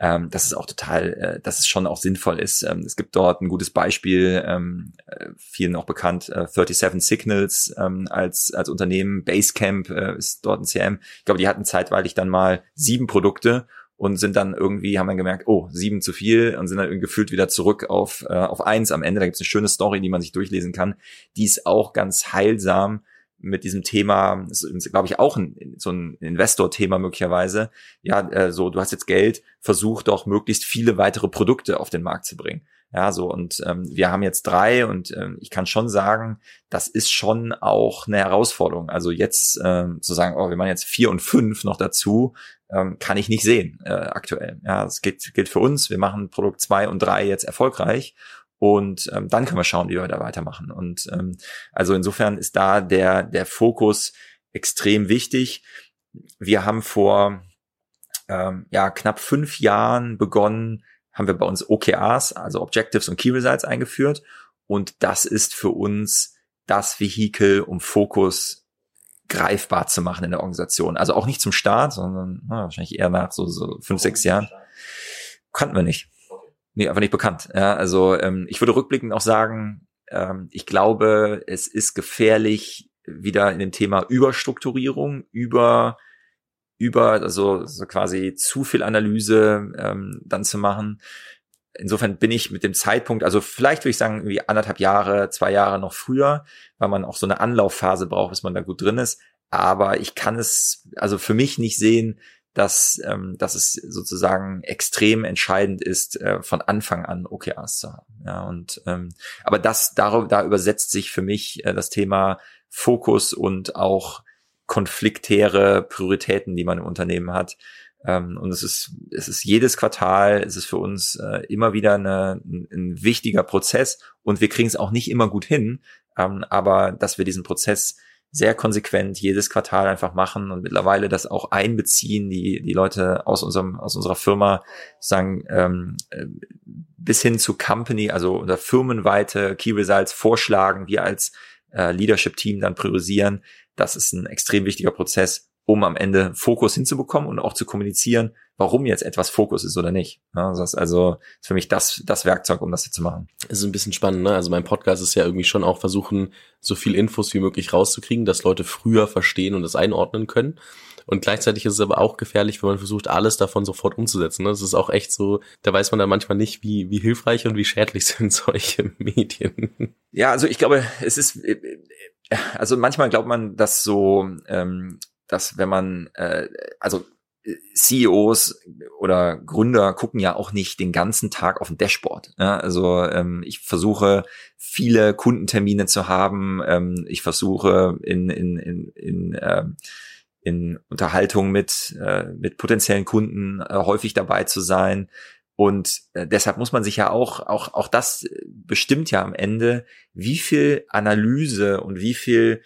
ähm, dass es auch total, äh, dass es schon auch sinnvoll ist. Ähm, es gibt dort ein gutes Beispiel, ähm, äh, vielen auch bekannt, äh, 37 Signals ähm, als, als Unternehmen, Basecamp äh, ist dort ein CM. Ich glaube, die hatten zeitweilig dann mal sieben Produkte und sind dann irgendwie, haben dann gemerkt, oh, sieben zu viel und sind dann gefühlt wieder zurück auf, äh, auf eins am Ende. Da gibt es eine schöne Story, die man sich durchlesen kann. Die ist auch ganz heilsam mit diesem Thema, ist, glaube ich, auch ein, so ein Investor-Thema möglicherweise. Ja, äh, so, du hast jetzt Geld, versuch doch möglichst viele weitere Produkte auf den Markt zu bringen. Ja, so, und ähm, wir haben jetzt drei und ähm, ich kann schon sagen, das ist schon auch eine Herausforderung. Also jetzt ähm, zu sagen, oh, wir machen jetzt vier und fünf noch dazu, ähm, kann ich nicht sehen äh, aktuell. Ja, es gilt, gilt für uns. Wir machen Produkt zwei und drei jetzt erfolgreich und ähm, dann können wir schauen, wie wir da weitermachen. Und ähm, also insofern ist da der, der Fokus extrem wichtig. Wir haben vor ähm, ja, knapp fünf Jahren begonnen, haben wir bei uns OKRs, also Objectives und Key Results eingeführt. Und das ist für uns das Vehikel, um Fokus greifbar zu machen in der Organisation. Also auch nicht zum Start, sondern na, wahrscheinlich eher nach so, so fünf, sechs Jahren. Kannten wir nicht. Nee, einfach nicht bekannt. Ja, also ähm, ich würde rückblickend auch sagen, ähm, ich glaube, es ist gefährlich, wieder in dem Thema Überstrukturierung, über über also so quasi zu viel Analyse ähm, dann zu machen. Insofern bin ich mit dem Zeitpunkt, also vielleicht würde ich sagen, wie anderthalb Jahre, zwei Jahre noch früher, weil man auch so eine Anlaufphase braucht, bis man da gut drin ist. Aber ich kann es also für mich nicht sehen, dass, ähm, dass es sozusagen extrem entscheidend ist, äh, von Anfang an OKRs zu haben. Ja, und ähm, aber das darüber, da übersetzt sich für mich äh, das Thema Fokus und auch konfliktäre Prioritäten, die man im Unternehmen hat. Ähm, und es ist, es ist jedes Quartal, es ist für uns äh, immer wieder eine, ein, ein wichtiger Prozess und wir kriegen es auch nicht immer gut hin, ähm, aber dass wir diesen Prozess sehr konsequent jedes Quartal einfach machen und mittlerweile das auch einbeziehen, die, die Leute aus unserem, aus unserer Firma sagen, ähm, äh, bis hin zu Company, also unser firmenweite Key Results vorschlagen, wir als äh, Leadership-Team dann priorisieren. Das ist ein extrem wichtiger Prozess, um am Ende Fokus hinzubekommen und auch zu kommunizieren, warum jetzt etwas Fokus ist oder nicht. Ja, das ist also für mich das, das Werkzeug, um das hier zu machen. Es ist ein bisschen spannend, ne? Also mein Podcast ist ja irgendwie schon auch versuchen, so viel Infos wie möglich rauszukriegen, dass Leute früher verstehen und es einordnen können. Und gleichzeitig ist es aber auch gefährlich, wenn man versucht, alles davon sofort umzusetzen. Das ist auch echt so, da weiß man dann manchmal nicht, wie, wie hilfreich und wie schädlich [LAUGHS] sind solche Medien. Ja, also ich glaube, es ist, also manchmal glaubt man, dass so, ähm, dass wenn man, äh, also CEOs oder Gründer gucken ja auch nicht den ganzen Tag auf dem Dashboard. Ja, also ähm, ich versuche viele Kundentermine zu haben. Ähm, ich versuche in in in in, äh, in Unterhaltung mit äh, mit potenziellen Kunden äh, häufig dabei zu sein. Und äh, deshalb muss man sich ja auch auch auch das bestimmt ja am Ende, wie viel Analyse und wie viel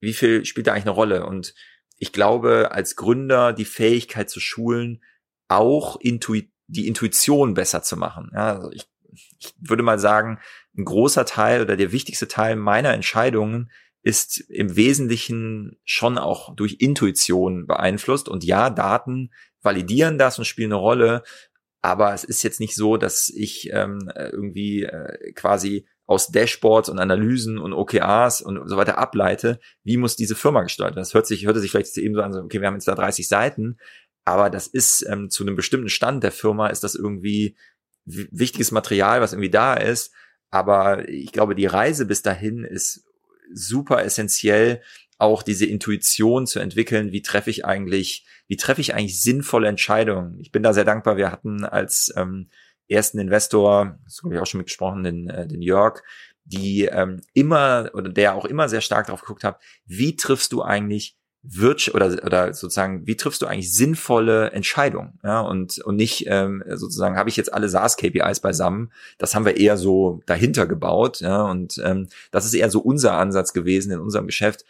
wie viel spielt da eigentlich eine Rolle und ich glaube, als Gründer die Fähigkeit zu schulen, auch Intui die Intuition besser zu machen. Ja, also ich, ich würde mal sagen, ein großer Teil oder der wichtigste Teil meiner Entscheidungen ist im Wesentlichen schon auch durch Intuition beeinflusst. Und ja, Daten validieren das und spielen eine Rolle. Aber es ist jetzt nicht so, dass ich ähm, irgendwie äh, quasi aus Dashboards und Analysen und OKRs und so weiter ableite, wie muss diese Firma gestaltet. Das hört sich, hörte sich vielleicht eben so an, okay, wir haben jetzt da 30 Seiten, aber das ist ähm, zu einem bestimmten Stand der Firma ist das irgendwie wichtiges Material, was irgendwie da ist. Aber ich glaube, die Reise bis dahin ist super essentiell, auch diese Intuition zu entwickeln. Wie treffe ich eigentlich, wie treffe ich eigentlich sinnvolle Entscheidungen? Ich bin da sehr dankbar. Wir hatten als ähm, ersten Investor, das habe ich auch schon mitgesprochen, den, äh, den Jörg, die ähm, immer oder der auch immer sehr stark darauf geguckt hat, wie triffst du eigentlich Wirtschaft oder oder sozusagen, wie triffst du eigentlich sinnvolle Entscheidungen? Ja, und, und nicht ähm, sozusagen, habe ich jetzt alle SaaS-KPIs beisammen? Das haben wir eher so dahinter gebaut, ja, und ähm, das ist eher so unser Ansatz gewesen in unserem Geschäft.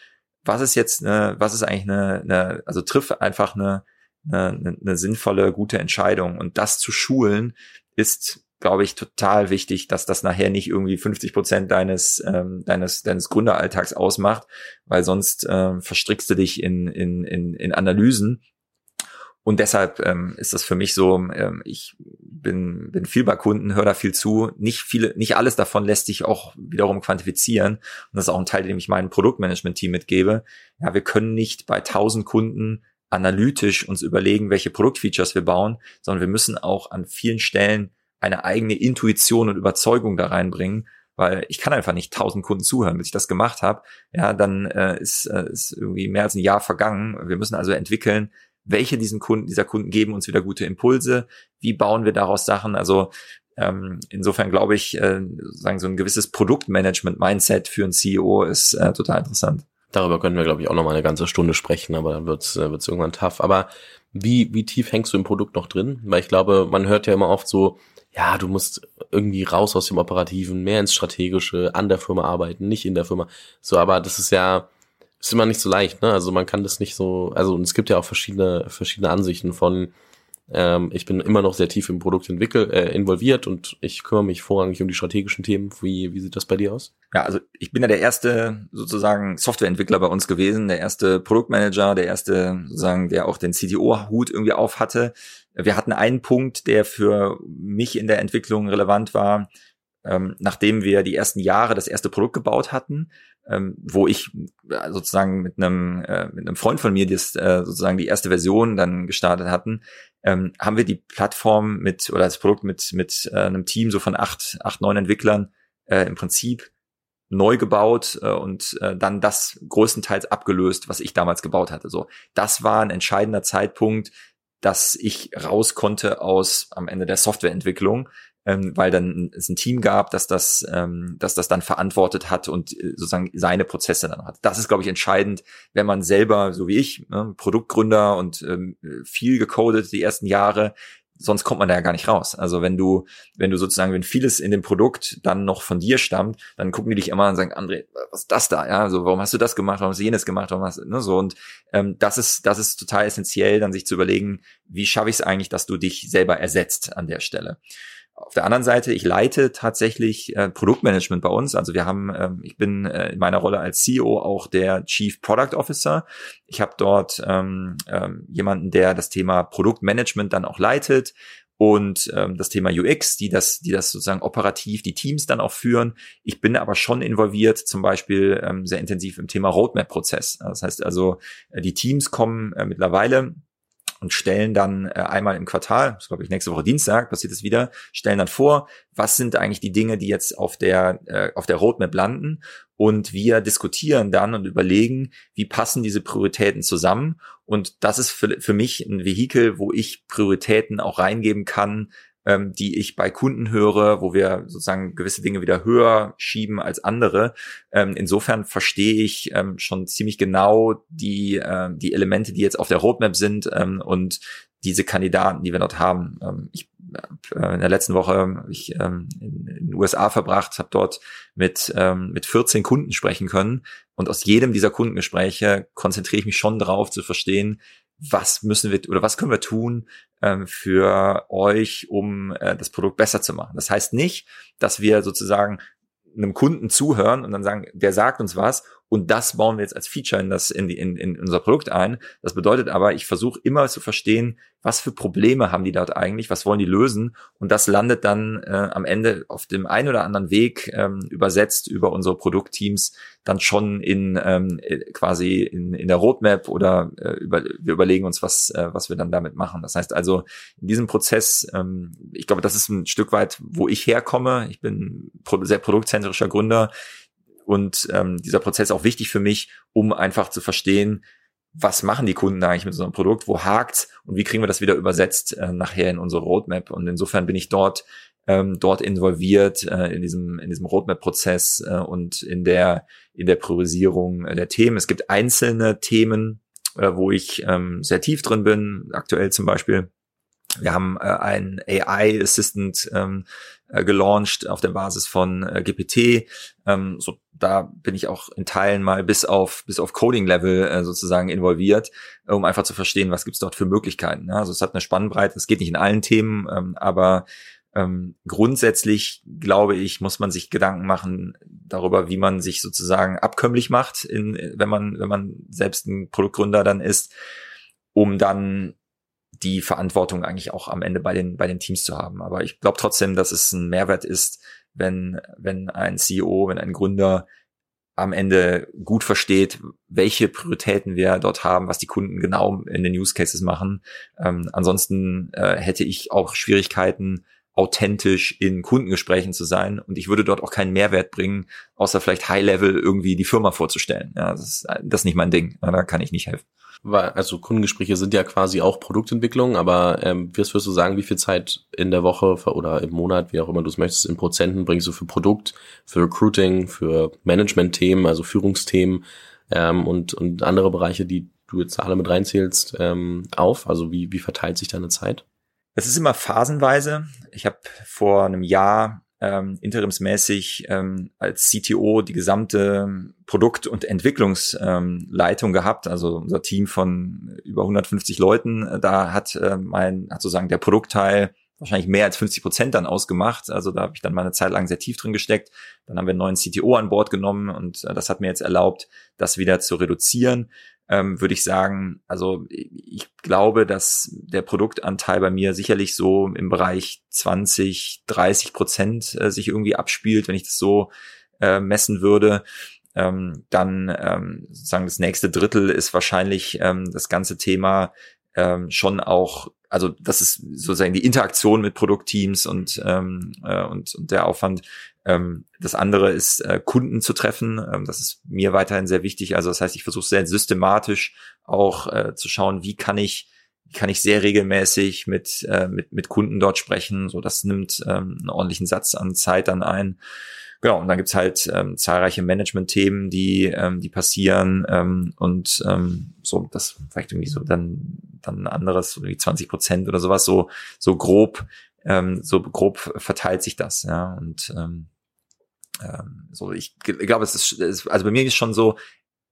Was ist jetzt eine, was ist eigentlich eine, eine also triff einfach eine, eine, eine sinnvolle, gute Entscheidung und das zu schulen, ist, glaube ich, total wichtig, dass das nachher nicht irgendwie 50 Prozent deines, ähm, deines, deines Gründeralltags ausmacht, weil sonst ähm, verstrickst du dich in, in, in, in Analysen. Und deshalb ähm, ist das für mich so, ähm, ich bin, bin viel bei Kunden, höre da viel zu. Nicht viele, nicht alles davon lässt sich auch wiederum quantifizieren. Und das ist auch ein Teil, den ich meinem Produktmanagement-Team mitgebe. Ja, wir können nicht bei 1000 Kunden analytisch uns überlegen, welche Produktfeatures wir bauen, sondern wir müssen auch an vielen Stellen eine eigene Intuition und Überzeugung da reinbringen, weil ich kann einfach nicht tausend Kunden zuhören. Bis ich das gemacht habe, ja, dann äh, ist, äh, ist irgendwie mehr als ein Jahr vergangen. Wir müssen also entwickeln, welche diesen Kunden, dieser Kunden geben uns wieder gute Impulse, wie bauen wir daraus Sachen. Also ähm, insofern glaube ich, äh, sagen so ein gewisses Produktmanagement-Mindset für einen CEO ist äh, total interessant. Darüber können wir, glaube ich, auch noch mal eine ganze Stunde sprechen, aber dann wird's äh, wird's irgendwann tough. Aber wie, wie tief hängst du im Produkt noch drin? Weil ich glaube, man hört ja immer oft so, ja, du musst irgendwie raus aus dem Operativen, mehr ins Strategische, an der Firma arbeiten, nicht in der Firma. So, aber das ist ja, ist immer nicht so leicht, ne? Also man kann das nicht so, also es gibt ja auch verschiedene, verschiedene Ansichten von, ähm, ich bin immer noch sehr tief im Produkt entwickel, äh, involviert und ich kümmere mich vorrangig um die strategischen Themen. Wie, wie sieht das bei dir aus? Ja, also ich bin ja der erste sozusagen Softwareentwickler bei uns gewesen, der erste Produktmanager, der erste sozusagen, der auch den CTO-Hut irgendwie auf hatte. Wir hatten einen Punkt, der für mich in der Entwicklung relevant war, ähm, nachdem wir die ersten Jahre das erste Produkt gebaut hatten, ähm, wo ich äh, sozusagen mit einem äh, mit einem Freund von mir das äh, sozusagen die erste Version dann gestartet hatten, ähm, haben wir die Plattform mit oder das Produkt mit mit äh, einem Team so von acht acht neun Entwicklern äh, im Prinzip neu gebaut äh, und äh, dann das größtenteils abgelöst, was ich damals gebaut hatte. So, das war ein entscheidender Zeitpunkt, dass ich raus konnte aus am Ende der Softwareentwicklung, ähm, weil dann es ein Team gab, dass das, ähm, dass das dann verantwortet hat und äh, sozusagen seine Prozesse dann hat. Das ist, glaube ich, entscheidend, wenn man selber, so wie ich, ne, Produktgründer und ähm, viel gecodet die ersten Jahre, sonst kommt man da ja gar nicht raus. Also wenn du, wenn du sozusagen, wenn vieles in dem Produkt dann noch von dir stammt, dann gucken die dich immer und sagen, André, was ist das da? Ja, so, warum hast du das gemacht? Warum hast du jenes gemacht? Warum hast du, ne, so. Und ähm, das ist, das ist total essentiell, dann sich zu überlegen, wie schaffe ich es eigentlich, dass du dich selber ersetzt an der Stelle. Auf der anderen Seite, ich leite tatsächlich äh, Produktmanagement bei uns. Also wir haben, ähm, ich bin äh, in meiner Rolle als CEO auch der Chief Product Officer. Ich habe dort ähm, ähm, jemanden, der das Thema Produktmanagement dann auch leitet und ähm, das Thema UX, die das, die das sozusagen operativ die Teams dann auch führen. Ich bin aber schon involviert, zum Beispiel ähm, sehr intensiv im Thema Roadmap-Prozess. Das heißt also, äh, die Teams kommen äh, mittlerweile und stellen dann äh, einmal im Quartal, das glaube ich nächste Woche Dienstag passiert es wieder, stellen dann vor, was sind eigentlich die Dinge, die jetzt auf der äh, auf der Roadmap landen. Und wir diskutieren dann und überlegen, wie passen diese Prioritäten zusammen. Und das ist für, für mich ein Vehikel, wo ich Prioritäten auch reingeben kann, ähm, die ich bei Kunden höre, wo wir sozusagen gewisse Dinge wieder höher schieben als andere. Ähm, insofern verstehe ich ähm, schon ziemlich genau die, äh, die Elemente, die jetzt auf der Roadmap sind ähm, und diese Kandidaten, die wir dort haben. Ähm, ich äh, in der letzten Woche ich ähm, in, in den USA verbracht, habe dort mit ähm, mit 14 Kunden sprechen können und aus jedem dieser Kundengespräche konzentriere ich mich schon darauf zu verstehen, was müssen wir oder was können wir tun ähm, für euch, um äh, das Produkt besser zu machen. Das heißt nicht, dass wir sozusagen einem Kunden zuhören und dann sagen, der sagt uns was und das bauen wir jetzt als Feature in das in, in, in unser Produkt ein. Das bedeutet aber, ich versuche immer zu verstehen, was für Probleme haben die dort eigentlich, was wollen die lösen und das landet dann äh, am Ende auf dem einen oder anderen Weg ähm, übersetzt über unsere Produktteams dann schon in ähm, äh, quasi in, in der Roadmap oder äh, über, wir überlegen uns, was äh, was wir dann damit machen. Das heißt also in diesem Prozess, ähm, ich glaube, das ist ein Stück weit, wo ich herkomme. Ich bin sehr produktzentrischer Gründer und ähm, dieser Prozess auch wichtig für mich, um einfach zu verstehen, was machen die Kunden eigentlich mit einem Produkt, wo hakt's und wie kriegen wir das wieder übersetzt äh, nachher in unsere Roadmap. Und insofern bin ich dort ähm, dort involviert äh, in diesem in diesem Roadmap-Prozess äh, und in der in der Priorisierung der Themen. Es gibt einzelne Themen, äh, wo ich ähm, sehr tief drin bin. Aktuell zum Beispiel wir haben äh, einen AI Assistant ähm, äh, gelauncht auf der Basis von äh, GPT. Ähm, so, da bin ich auch in Teilen mal bis auf bis auf Coding Level äh, sozusagen involviert, äh, um einfach zu verstehen, was gibt's dort für Möglichkeiten. Ja? Also es hat eine Spannbreite. Es geht nicht in allen Themen, ähm, aber ähm, grundsätzlich glaube ich, muss man sich Gedanken machen darüber, wie man sich sozusagen abkömmlich macht, in, wenn man wenn man selbst ein Produktgründer dann ist, um dann die Verantwortung eigentlich auch am Ende bei den, bei den Teams zu haben. Aber ich glaube trotzdem, dass es ein Mehrwert ist, wenn, wenn ein CEO, wenn ein Gründer am Ende gut versteht, welche Prioritäten wir dort haben, was die Kunden genau in den Use Cases machen. Ähm, ansonsten äh, hätte ich auch Schwierigkeiten, authentisch in Kundengesprächen zu sein und ich würde dort auch keinen Mehrwert bringen, außer vielleicht High-Level irgendwie die Firma vorzustellen. Ja, das ist, das ist nicht mein Ding. Da kann ich nicht helfen also Kundengespräche sind ja quasi auch Produktentwicklung, aber ähm, was würdest du sagen, wie viel Zeit in der Woche oder im Monat, wie auch immer du es möchtest, in Prozenten bringst du für Produkt, für Recruiting, für Management-Themen, also Führungsthemen ähm, und, und andere Bereiche, die du jetzt alle mit reinzählst, ähm, auf? Also wie, wie verteilt sich deine Zeit? Es ist immer phasenweise. Ich habe vor einem Jahr ähm, interimsmäßig ähm, als CTO die gesamte Produkt- und Entwicklungsleitung ähm, gehabt, also unser Team von über 150 Leuten. Äh, da hat äh, mein, hat sozusagen der Produktteil wahrscheinlich mehr als 50 Prozent dann ausgemacht. Also da habe ich dann mal Zeit lang sehr tief drin gesteckt. Dann haben wir einen neuen CTO an Bord genommen und äh, das hat mir jetzt erlaubt, das wieder zu reduzieren ähm, würde ich sagen, also ich glaube, dass der Produktanteil bei mir sicherlich so im Bereich 20, 30 Prozent äh, sich irgendwie abspielt, wenn ich das so äh, messen würde. Ähm, dann ähm, sozusagen das nächste Drittel ist wahrscheinlich ähm, das ganze Thema ähm, schon auch, also das ist sozusagen die Interaktion mit Produktteams und, ähm, äh, und, und der Aufwand ähm, das andere ist, äh, Kunden zu treffen. Ähm, das ist mir weiterhin sehr wichtig. Also das heißt, ich versuche sehr systematisch auch äh, zu schauen, wie kann ich kann ich sehr regelmäßig mit, äh, mit, mit Kunden dort sprechen. So, das nimmt ähm, einen ordentlichen Satz an Zeit dann ein. Genau, und dann gibt's halt ähm, zahlreiche Management-Themen, die, ähm, die passieren. Ähm, und ähm, so, das vielleicht irgendwie so dann dann ein anderes, wie 20 Prozent oder sowas, so, so grob, ähm, so grob verteilt sich das, ja. Und ähm, ähm, so, ich, glaube, es ist, also bei mir ist schon so,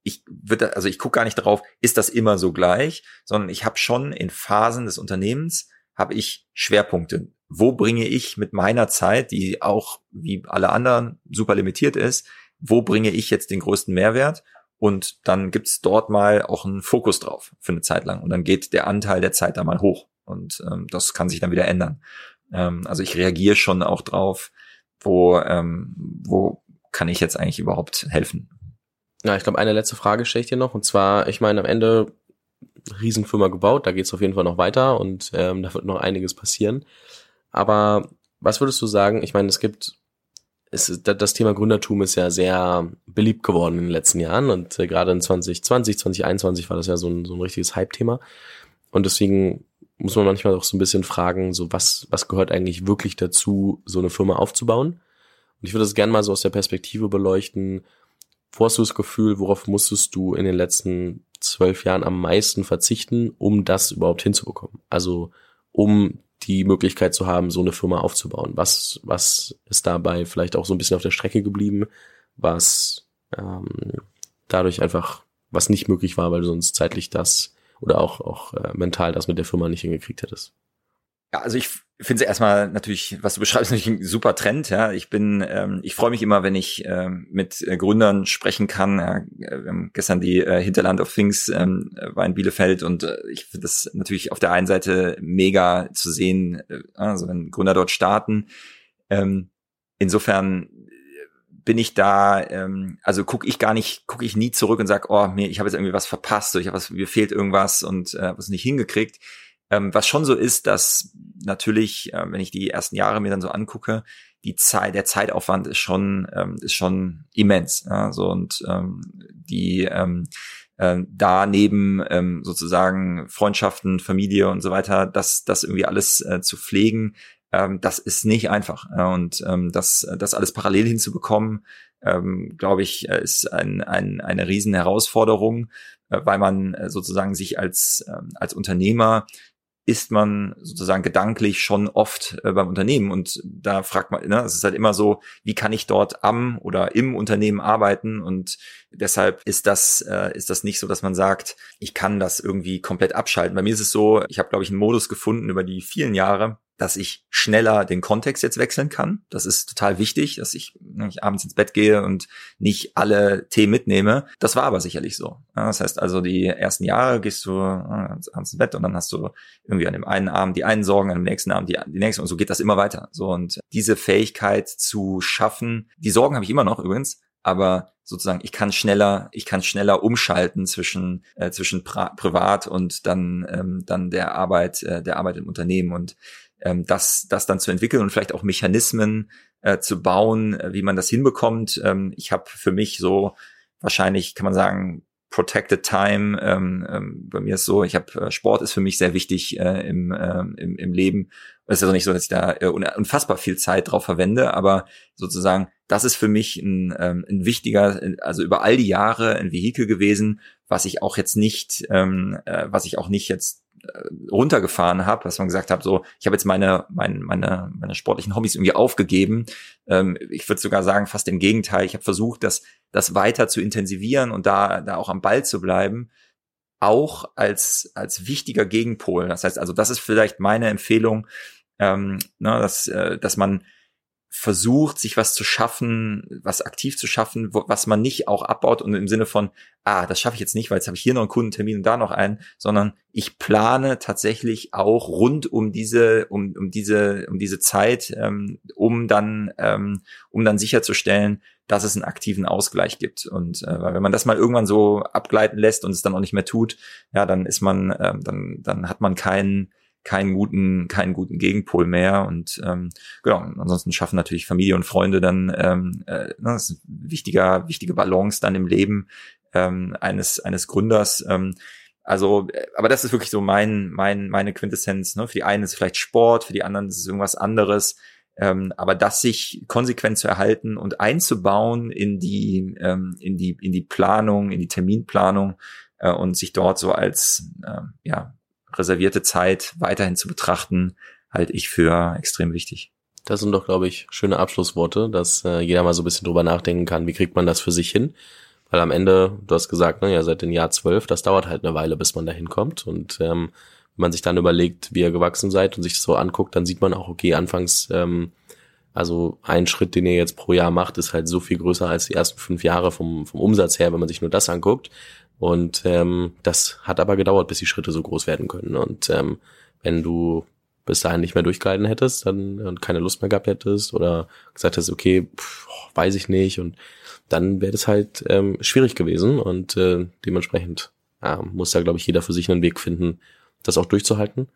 ich würde, also ich gucke gar nicht darauf, ist das immer so gleich, sondern ich habe schon in Phasen des Unternehmens habe ich Schwerpunkte. Wo bringe ich mit meiner Zeit, die auch wie alle anderen super limitiert ist, wo bringe ich jetzt den größten Mehrwert? Und dann gibt's dort mal auch einen Fokus drauf für eine Zeit lang. Und dann geht der Anteil der Zeit da mal hoch. Und ähm, das kann sich dann wieder ändern. Ähm, also ich reagiere schon auch drauf, wo, ähm, wo kann ich jetzt eigentlich überhaupt helfen? Ja, ich glaube, eine letzte Frage stelle ich dir noch. Und zwar, ich meine, am Ende Riesenfirma gebaut, da geht es auf jeden Fall noch weiter und ähm, da wird noch einiges passieren. Aber was würdest du sagen? Ich meine, es gibt, es, das Thema Gründertum ist ja sehr beliebt geworden in den letzten Jahren und äh, gerade in 2020, 2021 war das ja so ein, so ein richtiges Hype-Thema. Und deswegen muss man manchmal auch so ein bisschen fragen, so was, was gehört eigentlich wirklich dazu, so eine Firma aufzubauen? Und ich würde das gerne mal so aus der Perspektive beleuchten, wo hast du das Gefühl, worauf musstest du in den letzten zwölf Jahren am meisten verzichten, um das überhaupt hinzubekommen? Also um die Möglichkeit zu haben, so eine Firma aufzubauen. Was, was ist dabei vielleicht auch so ein bisschen auf der Strecke geblieben, was ähm, dadurch einfach, was nicht möglich war, weil du sonst zeitlich das oder auch, auch äh, mental das mit der Firma nicht hingekriegt hättest? Ja, also ich finde es erstmal natürlich, was du beschreibst, [LAUGHS] natürlich ein super Trend. Ja, ich bin, ähm, ich freue mich immer, wenn ich ähm, mit äh, Gründern sprechen kann. Ja, äh, wir haben gestern die äh, Hinterland of Things ähm, war in Bielefeld und äh, ich finde das natürlich auf der einen Seite mega zu sehen, äh, also wenn Gründer dort starten. Ähm, insofern bin ich da, ähm, also gucke ich gar nicht, gucke ich nie zurück und sag, oh, mir, ich habe jetzt irgendwie was verpasst, oder ich habe was, mir fehlt irgendwas und äh, was nicht hingekriegt ähm, was schon so ist, dass natürlich, äh, wenn ich die ersten Jahre mir dann so angucke, die Zeit, der Zeitaufwand ist schon, ähm, ist schon immens. Ja, so und ähm, die ähm, äh, da neben ähm, sozusagen Freundschaften, Familie und so weiter, das, das irgendwie alles äh, zu pflegen, ähm, das ist nicht einfach. Und ähm, das, das alles parallel hinzubekommen, ähm, glaube ich, äh, ist ein, ein, eine riesen Herausforderung, äh, weil man äh, sozusagen sich als, ähm, als Unternehmer ist man sozusagen gedanklich schon oft äh, beim Unternehmen und da fragt man, ne, es ist halt immer so, wie kann ich dort am oder im Unternehmen arbeiten und deshalb ist das äh, ist das nicht so, dass man sagt, ich kann das irgendwie komplett abschalten. Bei mir ist es so, ich habe glaube ich einen Modus gefunden über die vielen Jahre, dass ich schneller den Kontext jetzt wechseln kann. Das ist total wichtig, dass ich, wenn ich abends ins Bett gehe und nicht alle Themen mitnehme. Das war aber sicherlich so. das heißt also, die ersten Jahre gehst du abends ins Bett und dann hast du irgendwie an dem einen Abend die einen Sorgen, an dem nächsten Abend die, die nächsten und so geht das immer weiter. So und diese Fähigkeit zu schaffen, die Sorgen habe ich immer noch übrigens, aber sozusagen ich kann schneller ich kann schneller umschalten zwischen äh, zwischen privat und dann ähm, dann der Arbeit äh, der Arbeit im Unternehmen und ähm, das, das dann zu entwickeln und vielleicht auch Mechanismen äh, zu bauen, äh, wie man das hinbekommt. Ähm, ich habe für mich so wahrscheinlich, kann man sagen, Protected Time. Ähm, ähm, bei mir ist so, ich habe äh, Sport ist für mich sehr wichtig äh, im, äh, im, im Leben. Es ist also nicht so, dass ich da äh, unfassbar viel Zeit drauf verwende, aber sozusagen, das ist für mich ein, ähm, ein wichtiger, also über all die Jahre ein Vehikel gewesen, was ich auch jetzt nicht, ähm, äh, was ich auch nicht jetzt runtergefahren habe, was man gesagt habe, so ich habe jetzt meine meine meine meine sportlichen Hobbys irgendwie aufgegeben. Ähm, ich würde sogar sagen, fast im Gegenteil. Ich habe versucht, das das weiter zu intensivieren und da da auch am Ball zu bleiben, auch als als wichtiger Gegenpol. Das heißt, also das ist vielleicht meine Empfehlung, ähm, ne, dass äh, dass man versucht, sich was zu schaffen, was aktiv zu schaffen, wo, was man nicht auch abbaut und im Sinne von, ah, das schaffe ich jetzt nicht, weil jetzt habe ich hier noch einen Kundentermin und da noch einen, sondern ich plane tatsächlich auch rund um diese, um, um diese, um diese Zeit, ähm, um dann, ähm, um dann sicherzustellen, dass es einen aktiven Ausgleich gibt. Und äh, wenn man das mal irgendwann so abgleiten lässt und es dann auch nicht mehr tut, ja, dann ist man, ähm, dann, dann hat man keinen keinen guten, keinen guten Gegenpol mehr. Und ähm, genau, ansonsten schaffen natürlich Familie und Freunde dann ähm, äh, ne, das ist ein wichtiger, wichtige Balance dann im Leben ähm, eines, eines Gründers. Ähm, also, äh, aber das ist wirklich so mein, mein, meine Quintessenz. Ne? Für die einen ist vielleicht Sport, für die anderen ist es irgendwas anderes. Ähm, aber das sich konsequent zu erhalten und einzubauen in die, ähm, in die, in die Planung, in die Terminplanung äh, und sich dort so als, äh, ja, reservierte Zeit weiterhin zu betrachten, halte ich für extrem wichtig. Das sind doch, glaube ich, schöne Abschlussworte, dass äh, jeder mal so ein bisschen drüber nachdenken kann, wie kriegt man das für sich hin. Weil am Ende, du hast gesagt, ne, ja, seit dem Jahr zwölf, das dauert halt eine Weile, bis man da hinkommt. Und ähm, wenn man sich dann überlegt, wie ihr gewachsen seid und sich das so anguckt, dann sieht man auch, okay, anfangs, ähm, also ein Schritt, den ihr jetzt pro Jahr macht, ist halt so viel größer als die ersten fünf Jahre vom, vom Umsatz her, wenn man sich nur das anguckt. Und ähm, das hat aber gedauert, bis die Schritte so groß werden können. Und ähm, wenn du bis dahin nicht mehr durchgehalten hättest, dann und keine Lust mehr gehabt hättest oder gesagt hast, okay, pff, weiß ich nicht und dann wäre das halt ähm, schwierig gewesen und äh, dementsprechend ja, muss da, glaube ich, jeder für sich einen Weg finden, das auch durchzuhalten.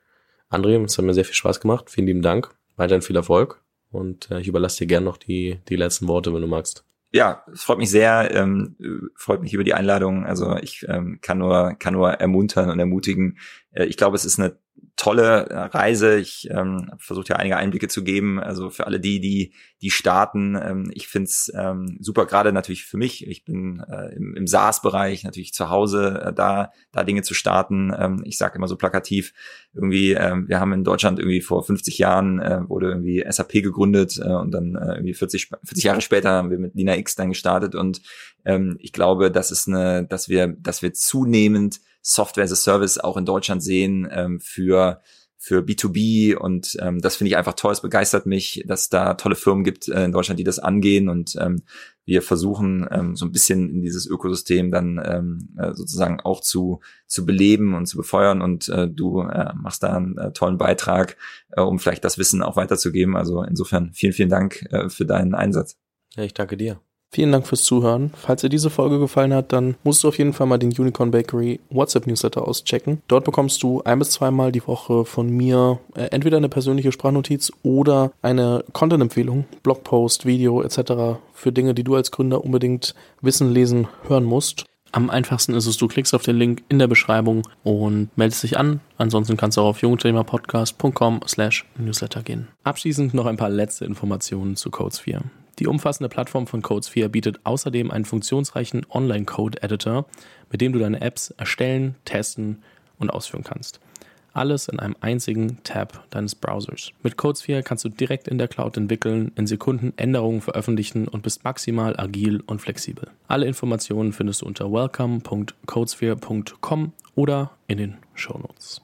André, es hat mir sehr viel Spaß gemacht. Vielen lieben Dank. Weiterhin viel Erfolg und äh, ich überlasse dir gern noch die, die letzten Worte, wenn du magst. Ja, es freut mich sehr, ähm, freut mich über die Einladung. Also ich ähm, kann nur kann nur ermuntern und ermutigen. Äh, ich glaube, es ist eine tolle äh, Reise. Ich ähm, versuche ja einige Einblicke zu geben. Also für alle die, die die starten, ähm, ich find's ähm, super, gerade natürlich für mich. Ich bin äh, im, im SaaS-Bereich natürlich zu Hause, äh, da da Dinge zu starten. Ähm, ich sage immer so plakativ, irgendwie, ähm, wir haben in Deutschland irgendwie vor 50 Jahren äh, wurde irgendwie SAP gegründet äh, und dann äh, irgendwie 40, 40 Jahre später haben wir mit Lina X dann gestartet und ähm, ich glaube, das ist eine, dass wir, dass wir zunehmend Software as a Service auch in Deutschland sehen ähm, für für B2B und ähm, das finde ich einfach toll. Es begeistert mich, dass da tolle Firmen gibt äh, in Deutschland, die das angehen und ähm, wir versuchen ähm, so ein bisschen in dieses Ökosystem dann ähm, äh, sozusagen auch zu zu beleben und zu befeuern und äh, du äh, machst da einen äh, tollen Beitrag, äh, um vielleicht das Wissen auch weiterzugeben. Also insofern vielen vielen Dank äh, für deinen Einsatz. Ja, ich danke dir. Vielen Dank fürs Zuhören. Falls dir diese Folge gefallen hat, dann musst du auf jeden Fall mal den Unicorn Bakery WhatsApp Newsletter auschecken. Dort bekommst du ein bis zweimal die Woche von mir äh, entweder eine persönliche Sprachnotiz oder eine Content-Empfehlung, Blogpost, Video etc. für Dinge, die du als Gründer unbedingt wissen, lesen, hören musst. Am einfachsten ist es, du klickst auf den Link in der Beschreibung und meldest dich an. Ansonsten kannst du auch auf jungunternehmerpodcast.com slash newsletter gehen. Abschließend noch ein paar letzte Informationen zu Codes4. Die umfassende Plattform von Codesphere bietet außerdem einen funktionsreichen Online-Code-Editor, mit dem du deine Apps erstellen, testen und ausführen kannst. Alles in einem einzigen Tab deines Browsers. Mit Codesphere kannst du direkt in der Cloud entwickeln, in Sekunden Änderungen veröffentlichen und bist maximal agil und flexibel. Alle Informationen findest du unter welcome.codesphere.com oder in den Shownotes.